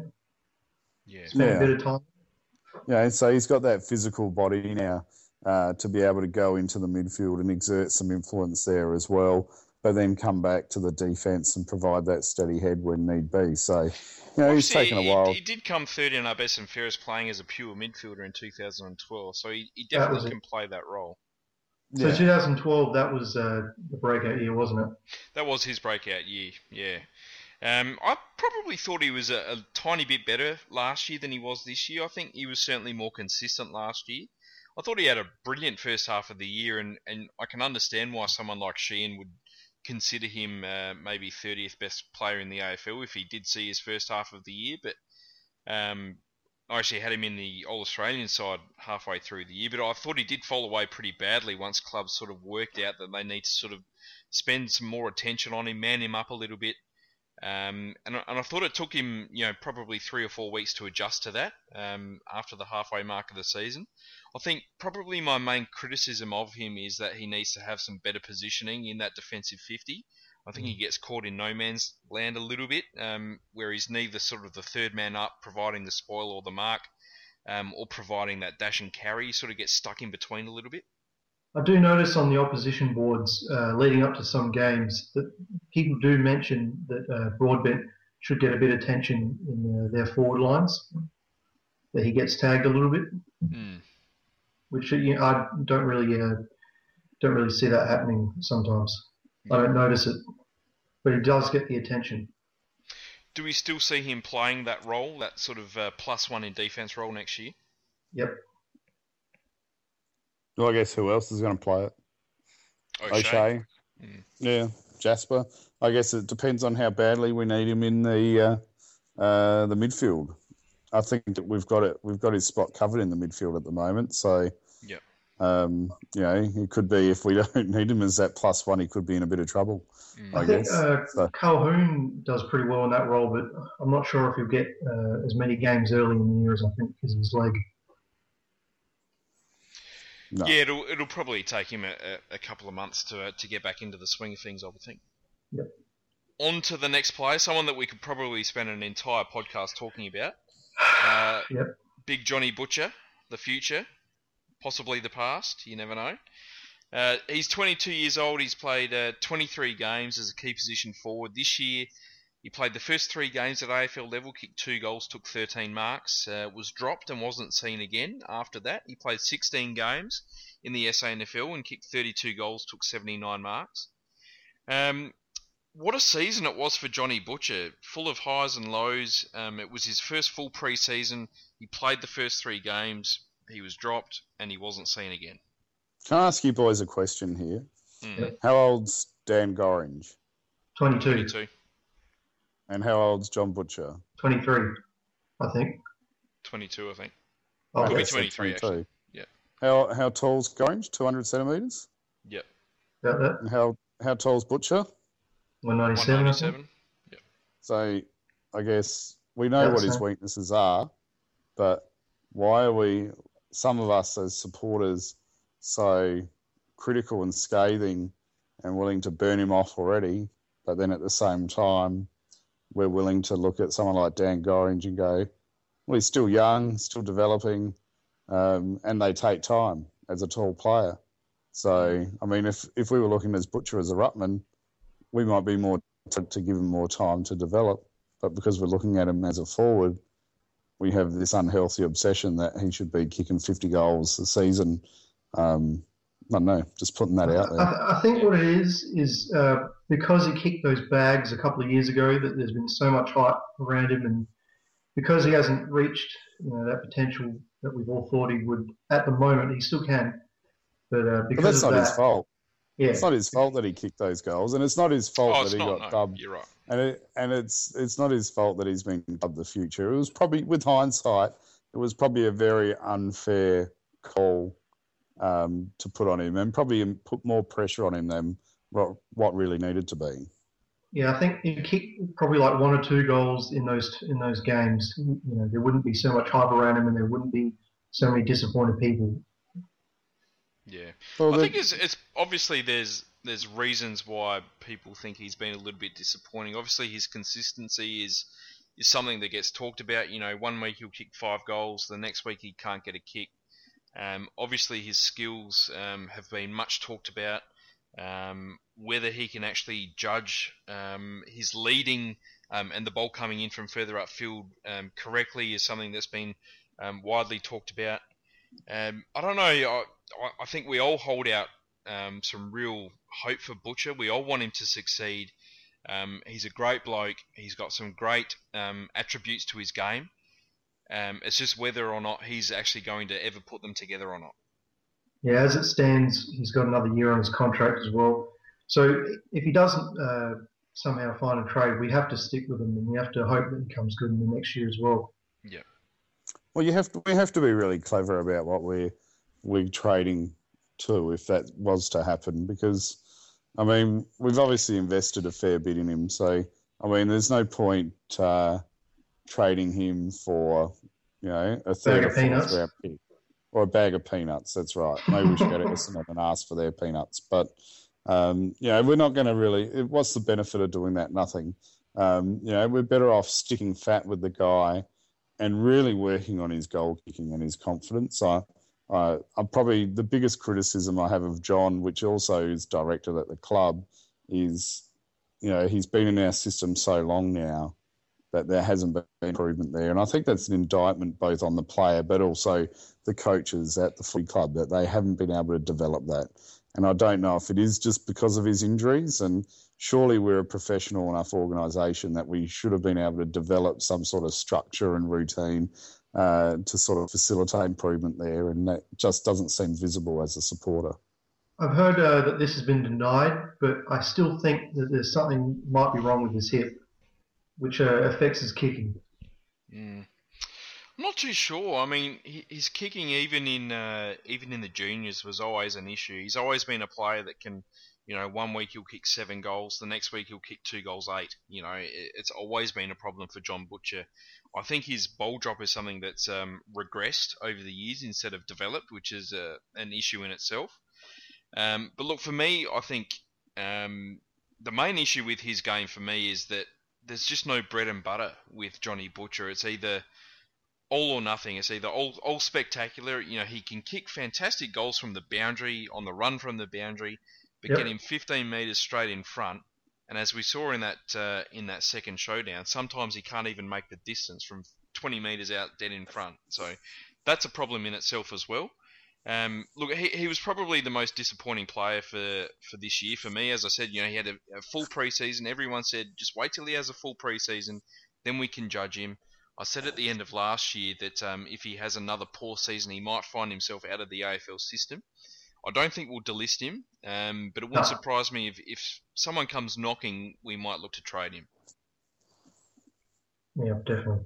Yeah. Spent Yeah. a bit of time. Yeah, so he's got that physical body now uh, to be able to go into the midfield and exert some influence there as well, but then come back to the defence and provide that steady head when need be. So, you know, he's taken a he- while. He, did come third in our best and fairest playing as a pure midfielder in 2012, so he, he That was definitely it. can play that role. So Yeah. 2012, that was uh, the breakout year, wasn't it? That was his breakout year, yeah. Um, I probably thought he was a, a tiny bit better last year than he was this year. I think he was certainly more consistent last year. I thought he had a brilliant first half of the year, and, and I can understand why someone like Sheehan would consider him uh, maybe 30th best player in the AFL if he did see his first half of the year. But um, I actually had him in the All Australian side halfway through the year, but I thought he did fall away pretty badly once clubs sort of worked out that they need to sort of spend some more attention on him, man him up a little bit. Um, and, I- and I thought it took him, you know, probably three or four weeks to adjust to that um, after the halfway mark of the season. I think probably my main criticism of him is that he needs to have some better positioning in that defensive 50. I think he gets caught in no man's land a little bit, um, where he's neither sort of the third man up providing the spoil or the mark, um, or providing that dash and carry. He sort of gets stuck in between a little bit. I do notice on the opposition boards uh, leading up to some games that people do mention that uh, Broadbent should get a bit of attention in uh, their forward lines. That he gets tagged a little bit, Mm. which you know, I don't really uh, don't really see that happening sometimes. I don't notice it, but he does get the attention. Do we still see him playing that role, that sort of uh, plus one in defense role next year? Yep. Well, I guess who else is going to play it? O'Shea. O'Shea. Mm. Yeah, Jasper. I guess it depends on how badly we need him in the uh, uh, the midfield. I think that we've got it. We've got his spot covered in the midfield at the moment. So, yeah, um, you know, it could be if we don't need him as that plus one, he could be in a bit of trouble. Mm. I I think guess. uh, So- Colquhoun does pretty well in that role, but I'm not sure if he'll get uh, as many games early in the year as I think because of his leg. No. Yeah, it'll it'll probably take him a, a, couple of months to uh, to get back into the swing of things. I would think. Yep. On to the next player, someone that we could probably spend an entire podcast talking about. Uh, Yep. Big Johnny Butcher, the future, possibly the past. You never know. Uh, he's 22 years old. He's played uh, 23 games as a key position forward this year. He played the first three games at AFL level, kicked two goals, took 13 marks, uh, was dropped and wasn't seen again after that. He played 16 games in the SANFL and kicked 32 goals, took 79 marks. Um, what a season it was for Johnny Butcher, full of highs and lows. Um, it was his first full pre-season. He played the first three games. He was dropped and he wasn't seen again. Can I ask you boys a question here? Mm. How old's Dan Gorringe? 22, 22, And how old's John Butcher? 23, I think. 22, I think. Oh, Could be Okay, so 23, actually. Yeah. How how tall's Gorringe? Two hundred centimeters. Yep. about that. And how how tall's Butcher? 197, I think. 197. So I guess we know That's what his weaknesses are, but why are we, some of us as supporters, so critical and scathing and willing to burn him off already? But then at the same time, we're willing to look at someone like Dan Gorringe and go, well, he's still young, still developing, um, and they take time as a tall player. So, I mean, if, if we were looking as Butcher as a ruckman, we might be more to, to give him more time to develop. But because we're looking at him as a forward, we have this unhealthy obsession that he should be kicking 50 goals a season. Um, I don't know, just putting that out there. I, I think what it is is uh, because he kicked those bags a couple of years ago, that there's been so much hype around him, and because he hasn't reached you know that potential that we've all thought he would at the moment, he still can. But uh, But because that's of not that, his fault. yeah, It's not his fault that he kicked those goals, and it's not his fault Oh, that he not. got No, dubbed. you're right. And it, and it's it's not his fault that he's been dubbed the future. It was probably, with hindsight, it was probably a very unfair call um, to put on him, and probably put more pressure on him than what, what really needed to be. yeah, I think he kicked probably like one or two goals in those in those games. You know, there wouldn't be so much hype around him, and there wouldn't be so many disappointed people. Yeah. Well, I the- think it's, it's obviously there's there's reasons why people think he's been a little bit disappointing. Obviously, his consistency is is something that gets talked about. You know, one week he'll kick five goals, the next week he can't get a kick. Um, obviously, his skills um, have been much talked about. Um, whether he can actually judge um, his leading um, and the ball coming in from further upfield um, correctly is something that's been um, widely talked about. I don't know. I, I- think we all hold out some real hope for Butcher. We all want him to succeed. He's a great bloke. He's got some great attributes to his game. Um, it's just whether or not he's actually going to ever put them together or not. Yeah, as it stands, he's got another year on his contract as well. So if he doesn't uh, somehow find a trade, we have to stick with him, and we have to hope that he comes good in the next year as well. Yeah. Well, you have to. We have to be really clever about what we're we're trading to, if that was to happen, because I mean we've obviously invested a fair bit in him. So I mean, there's no point uh, trading him for you know a third Bag or of fourth peanuts. round pick or a bag of peanuts. That's right. Maybe we should go to Essendon and ask for their peanuts, but. Um, you know, we're not going to really. What's the benefit of doing that? Nothing. Um, you know, we're better off sticking fat with the guy and really working on his goal kicking and his confidence. I, I, I'm probably the biggest criticism I have of John, which also is directed at the club, is you know he's been in our system so long now that there hasn't been improvement there, and I think that's an indictment both on the player but also the coaches at the footy club that they haven't been able to develop that. And I don't know if it is just because of his injuries and surely we're a professional enough organisation that we should have been able to develop some sort of structure and routine uh, to sort of facilitate improvement there, and that just doesn't seem visible as a supporter. I've heard uh, that this has been denied, but I still think that there's something might be wrong with his hip, which uh, affects his kicking. Mm. I'm not too sure. I mean, his kicking, even in uh, even in the juniors, was always an issue. He's always been a player that can, you know, one week he'll kick seven goals, the next week he'll kick two goals eight. You know, it's always been a problem for John Butcher. I think his ball drop is something that's um, regressed over the years instead of developed, which is uh, an issue in itself. Um, but look, for me, I think um, the main issue with his game for me is that there's just no bread and butter with Johnny Butcher. It's either all or nothing. It's either all, all spectacular. You know, he can kick fantastic goals from the boundary, on the run from the boundary, but Yep. get him 15 metres straight in front. And as we saw in that uh, in that second showdown, sometimes he can't even make the distance from 20 metres out dead in front. So that's a problem in itself as well. Um, look, he, he was probably the most disappointing player for, for this year for me. As I said, you know, he had a, a full preseason. Everyone said just wait till he has a full preseason, then we can judge him. I said at the end of last year that um, if he has another poor season, he might find himself out of the AFL system. I don't think we'll delist him, um, but it wouldn't No. surprise me if, if someone comes knocking, we might look to trade him. Yeah, definitely.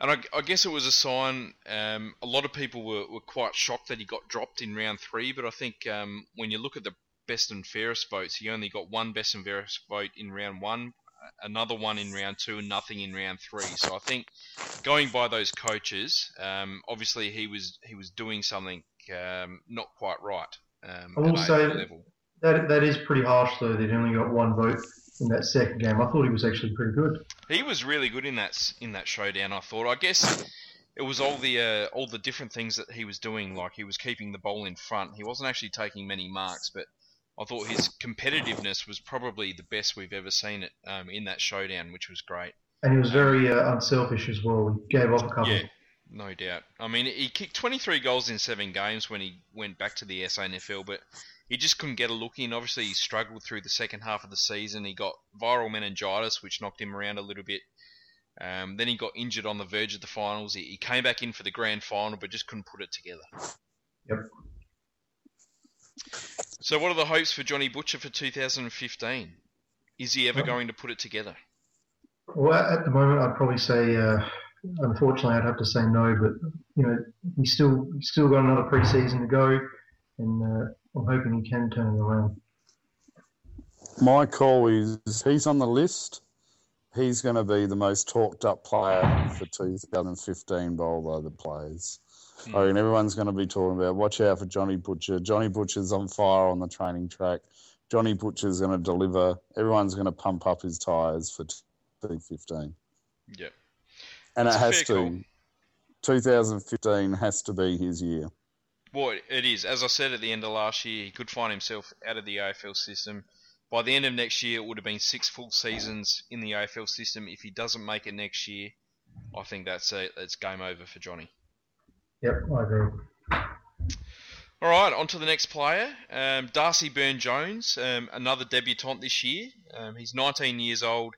And I, I guess it was a sign. Um, a lot of people were, were quite shocked that he got dropped in round three, but I think um, when you look at the best and fairest votes, he only got one best and fairest vote in round one, another one in round two, and nothing in round three. So I think going by those coaches, um, obviously he was he was doing something um, not quite right. Um, I will at say- level. That that is pretty harsh though. That he only got one vote in that second game. I thought he was actually pretty good. He was really good in that in that showdown. I thought. I guess it was all the uh, all the different things that he was doing. Like he was keeping the ball in front. He wasn't actually taking many marks, but I thought his competitiveness was probably the best we've ever seen it um, in that showdown, which was great. And he was very uh, unselfish as well. He gave up a couple. Yeah, no doubt. I mean, he kicked 23 goals in seven games when he went back to the SANFL, but he just couldn't get a look in. Obviously, he struggled through the second half of the season. He got viral meningitis, which knocked him around a little bit. Um, then he got injured on the verge of the finals. He, he came back in for the grand final, but just couldn't put it together. Yep. So, what are the hopes for Johnny Butcher for 2015? Is he ever going to put it together? Well, at the moment, I'd probably say, uh, unfortunately, I'd have to say no. But you know, he's still he's still got another preseason to go, and uh, I'm hoping he can turn it around. My call is he's on the list. He's going to be the most talked up player for 2015 by all the players. Hmm. I mean, everyone's going to be talking about watch out for Johnny Butcher. Johnny Butcher's on fire on the training track. Johnny Butcher's going to deliver. Everyone's going to pump up his tyres for 2015. Yep. And That's it has to. call. 2015 has to be his year. Well, it is. As I said at the end of last year, he could find himself out of the AFL system. By the end of next year, it would have been six full seasons in the AFL system. If he doesn't make it next year, I think that's it. that's game over for Johnny. Yep, I agree. All right, on to the next player, um, Darcy Byrne Jones, um, another debutant this year. Um, he's 19 years old,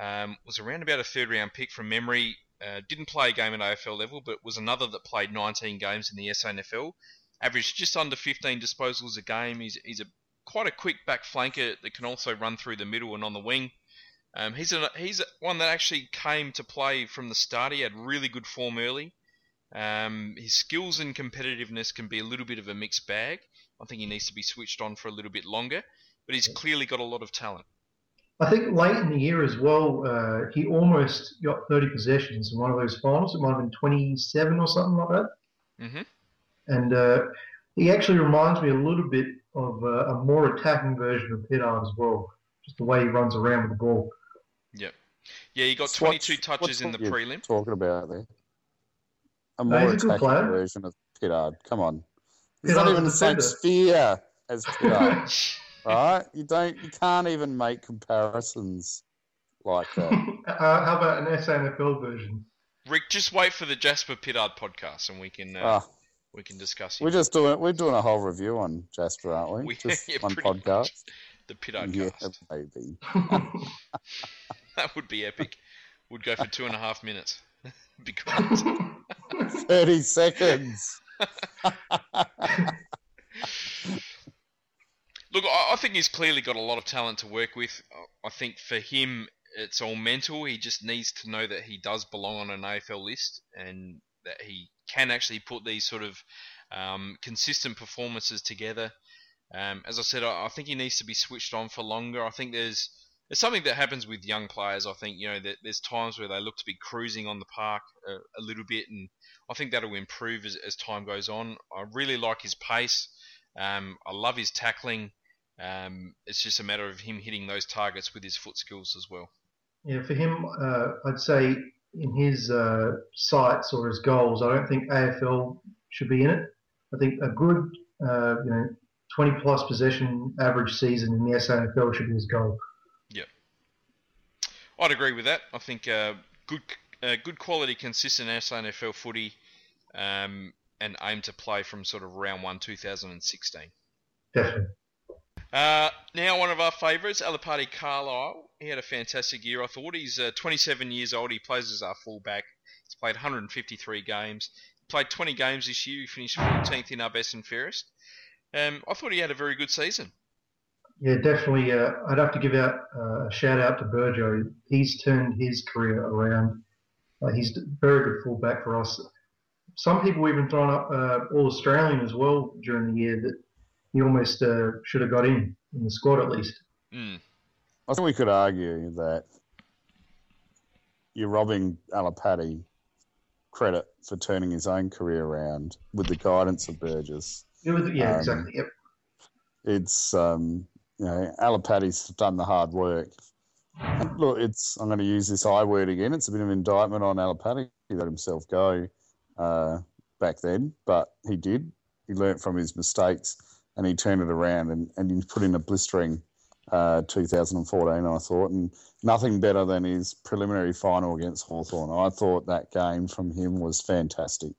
um, was around about a third round pick from memory. Uh, didn't play a game at AFL level, but was another that played 19 games in the SANFL. Averaged just under 15 disposals a game. He's, he's a quite a quick back flanker that can also run through the middle and on the wing. Um, he's a, he's one that actually came to play from the start. He had really good form early. Um, his skills and competitiveness can be a little bit of a mixed bag. I think he needs to be switched on for a little bit longer, but he's clearly got a lot of talent. I think late in the year as well, uh, he almost got 30 possessions in one of those finals. It might have been 27 or something like that. hmm And uh, he actually reminds me a little bit of uh, a more attacking version of Pittard as well, just the way he runs around with the ball. Yeah, Yeah, he got What's- 22 touches what's in the what you're prelim. Talking about there. A more he's a good attacking player. version of Pittard. Come on. He's Pittard's not even the same sphere as Pittard. Right? You don't. You can't even make comparisons like that. uh, how about an SANFL version? Rick, just wait for the Jasper Pittard podcast, and we can uh, Ah, we can discuss him. we're just doing. We're doing a whole review on Jasper, aren't we? We- just yeah, one pretty podcast. much. the Pittard Yeah, cast. baby. That would be epic. Would go for two and a half minutes. be great. Thirty seconds. Look, I, think he's clearly got a lot of talent to work with. I- I think for him, it's all mental. He just needs to know that he does belong on an AFL list and that he can actually put these sort of um, consistent performances together. Um, as I said, I, I think he needs to be switched on for longer. I think there's there's something that happens with young players. I think you know that there's times where they look to be cruising on the park a, a little bit, and I think that'll improve as, as time goes on. I really like his pace. Um, I love his tackling. Um, it's just a matter of him hitting those targets with his foot skills as well. Yeah, for him, uh, I'd say in his uh, sights or his goals, I don't think AFL should be in it. I think a good, uh, you know, 20 plus possession average season in the SANFL should be his goal. Yeah, I'd agree with that. I think uh, good, uh, good quality, consistent SANFL footy, um, and aim to play from sort of round one, 2016. Definitely. Uh, now, one of our favourites, Alipate Carlile. He had a fantastic year. I thought he's uh, 27 years old. He plays as our fullback. He's played 153 games. He played 20 games this year. He finished 14th in our best and fairest. Um, I thought he had a very good season. Yeah, definitely. Uh, I'd have to give out uh, a shout out to Burgo. He's turned his career around. Uh, he's a very good fullback for us. Some people even thrown up All Australian as well during the year that he almost uh, should have got in in the squad at least. Mm. I think we could argue that you're robbing Alipate credit for turning his own career around with the guidance of Burgess. Was, yeah, Um, exactly. Yep. It's um, you know Alipate's done the hard work. And look, it's I'm going to use this I word again. It's a bit of an indictment on Alipate. He let himself go uh, back then, but he did. He learnt from his mistakes and he turned it around and, and he put in a blistering uh, 2014, I thought, and nothing better than his preliminary final against Hawthorn. I thought that game from him was fantastic.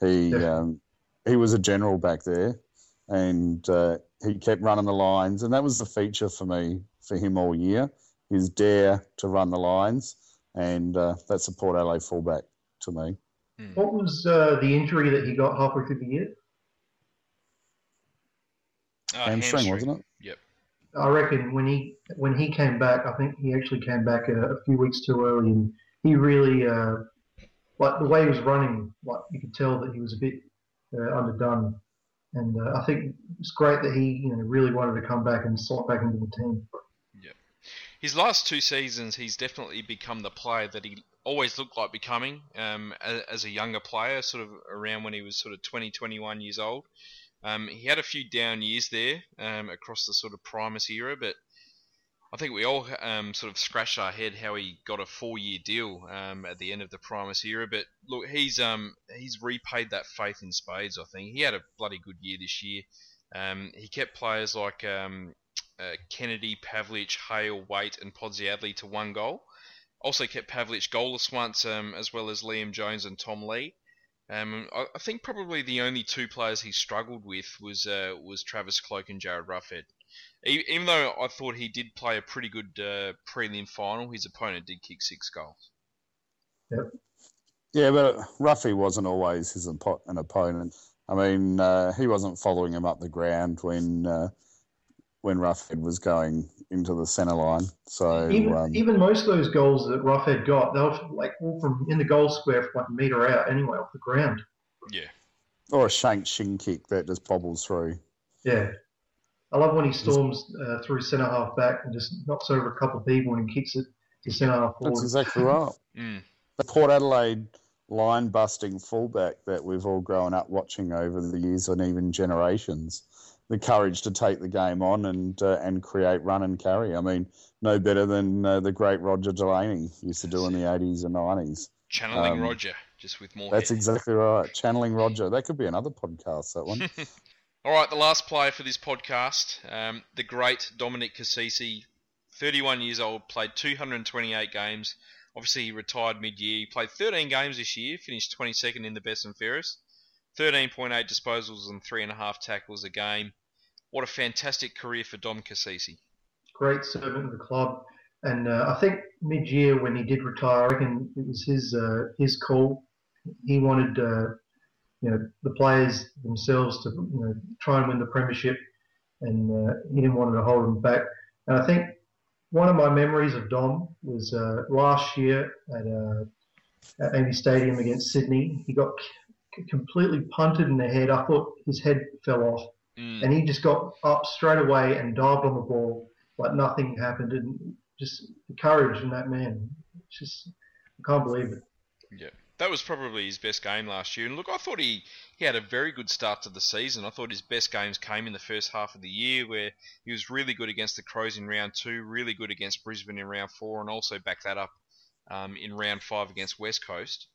He Yeah. um, he was a general back there, and uh, he kept running the lines, and that was the feature for me for him all year. His dare to run the lines, and uh, that's a Port Adelaide fullback to me. What was uh, the injury that he got halfway through the year? Uh, Hamstring, wasn't it? Yep. I reckon when he when he came back, I think he actually came back a, a few weeks too early, and he really uh, like the way he was running, like you could tell that he was a bit uh, underdone. And uh, I think it's great that he you know really wanted to come back and slot back into the team. His last two seasons, he's definitely become the player that he always looked like becoming um, as, as a younger player, sort of around when he was sort of 20, 21 years old. Um, he had a few down years there um, across the sort of Primus era, but I think we all um, sort of scratched our head how he got a four-year deal um, at the end of the Primus era. But look, he's um, he's repaid that faith in spades. I think he had a bloody good year this year. Um, he kept players like uh, Kennedy, Pavlich, Hale, Waite, and Podsiadly to one goal. Also kept Pavlich goalless once, as well as Liam Jones and Tom Lee. Um, I, I think probably the only two players he struggled with was uh, was Travis Cloke and Jarryd Roughead. E- even though I thought he did play a pretty good uh, prelim final, his opponent did kick six goals. Yep. Yeah, but Ruffy wasn't always his oppo- an opponent. I mean, uh, he wasn't following him up the ground when uh, when Roughead was going into the centre line. So Even um, even most of those goals that Roughhead got, they were like all from in the goal square from like a meter out anyway off the ground. Yeah, or a shank shin kick that just bobbles through. Yeah. I love when he storms uh, through centre half back and just knocks over a couple of people and kicks it to centre half forward. That's forward. exactly right. mm. The Port Adelaide line busting fullback that we've all grown up watching over the years and even generations. The courage to take the game on and uh, and create run and carry. I mean, no better than uh, the great Roger Delaney used to do in the eighties and nineties. channeling Um, Roger just with more. That's head. exactly right. Channeling Roger. That could be another podcast. That one. All right, the last player for this podcast, um, the great Dominic Cassisi, 31 years old, played 228 games. Obviously, he retired mid-year. He played 13 games this year, finished 22nd in the best and fairest, 13.8 disposals and three and a half tackles a game. What a fantastic career for Dom Cassisi. Great servant of the club. And uh, I think mid year when he did retire, I reckon it was his uh, his call. He wanted uh, you know the players themselves to you know try and win the premiership, and uh, he didn't want to hold them back. And I think one of my memories of Dom was uh, last year at, uh, at AAMI Stadium against Sydney. He got completely punted in the head. I thought his head fell off, Mm. and he just got up straight away and dived on the ball like nothing happened. And just the courage in that man, it's just I can't believe it. Yeah, that was probably his best game last year. And look, I thought he, he had a very good start to the season. I thought his best games came in the first half of the year, where he was really good against the Crows in round two, really good against Brisbane in round four, and also backed that up um, in round five against West Coast.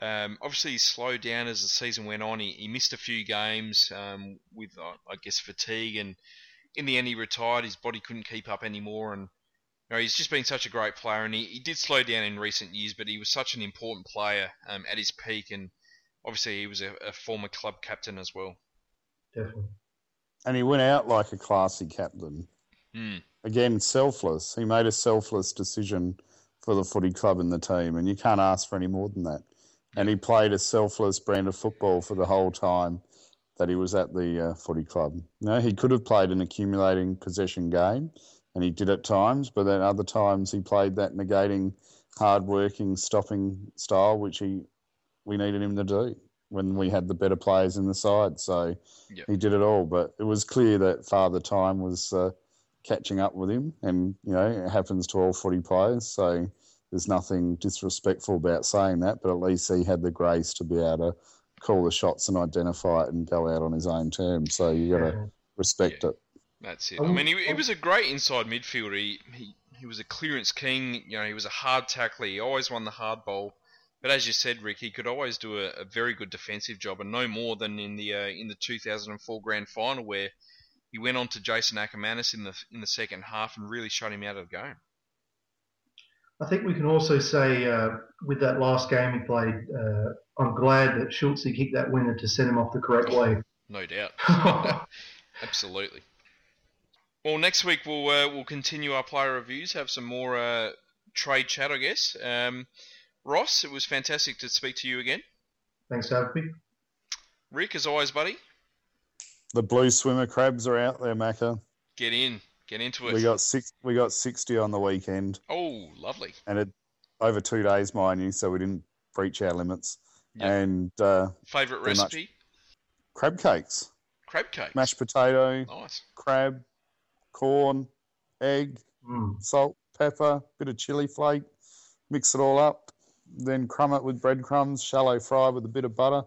Um, obviously, he slowed down as the season went on. He, he missed a few games um, with, uh, I guess, fatigue, and in the end, he retired. His body couldn't keep up anymore, and you know, he's just been such a great player. And he, he did slow down in recent years, but he was such an important player um, at his peak, and obviously, he was a, a former club captain as well. Definitely. And he went out like a classy captain. Hmm. Again, selfless. He made a selfless decision for the footy club and the team, and you can't ask for any more than that. And he played a selfless brand of football for the whole time that he was at the uh, footy club. Know, he could have played an accumulating possession game, and he did at times, but then other times he played that negating, hard-working, stopping style, which he we needed him to do when we had the better players in the side. So Yep. he did it all. But it was clear that Father Time was uh, catching up with him, and you know it happens to all footy players. So there's nothing disrespectful about saying that, but at least he had the grace to be able to call the shots and identify it and go out on his own terms. So you got to Yeah. respect Yeah. it. That's it. I mean, he, he was a great inside midfielder. He, he he was a clearance king. You know, he was a hard tackler. He always won the hard ball. But as you said, Rick, he could always do a, a very good defensive job, and no more than in the uh, in the 2004 grand final where he went on to Jason Ackermanis in the in the second half and really shut him out of the game. I think we can also say uh, with that last game he played, uh, I'm glad that Schulz kicked that winner to send him off the correct way. No doubt. Absolutely. Well, next week we'll uh, we'll continue our player reviews, have some more uh, trade chat, I guess. Um, Ross, it was fantastic to speak to you again. Thanks for having me. Rick, as always, buddy, The blue swimmer crabs are out there, Macca. get in, get into it. We got six. We got sixty on the weekend, oh, lovely. and it over two days, mind you. So we didn't breach our limits. Yep. And uh, Favorite Very much. recipe? crab cakes, Crab cakes. mashed potato, Nice. crab, corn, egg, Mm. salt, pepper, bit of chili flake. Mix it all up. Then crumb it with breadcrumbs, shallow fry with a bit of butter.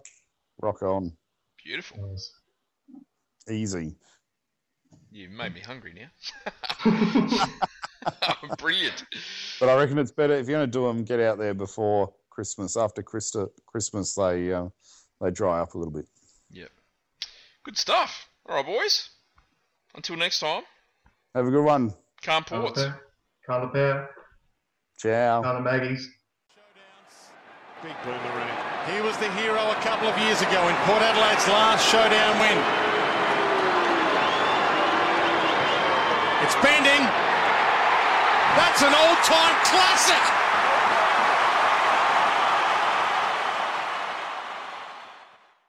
Rock on. Beautiful. Nice. Easy. You made me hungry now. Brilliant. But I reckon it's better if you're going to do them, get out there before Christmas. After Christa, Christmas, they uh, they dry up a little bit. Yep. Good stuff. All right, boys. Until next time, Have a good one. calm ports. Carla Carla Power, Ciao. Carla Maggie's. Big boomerang. He was the hero a couple of years ago in Port Adelaide's last showdown win. It's an old-time classic.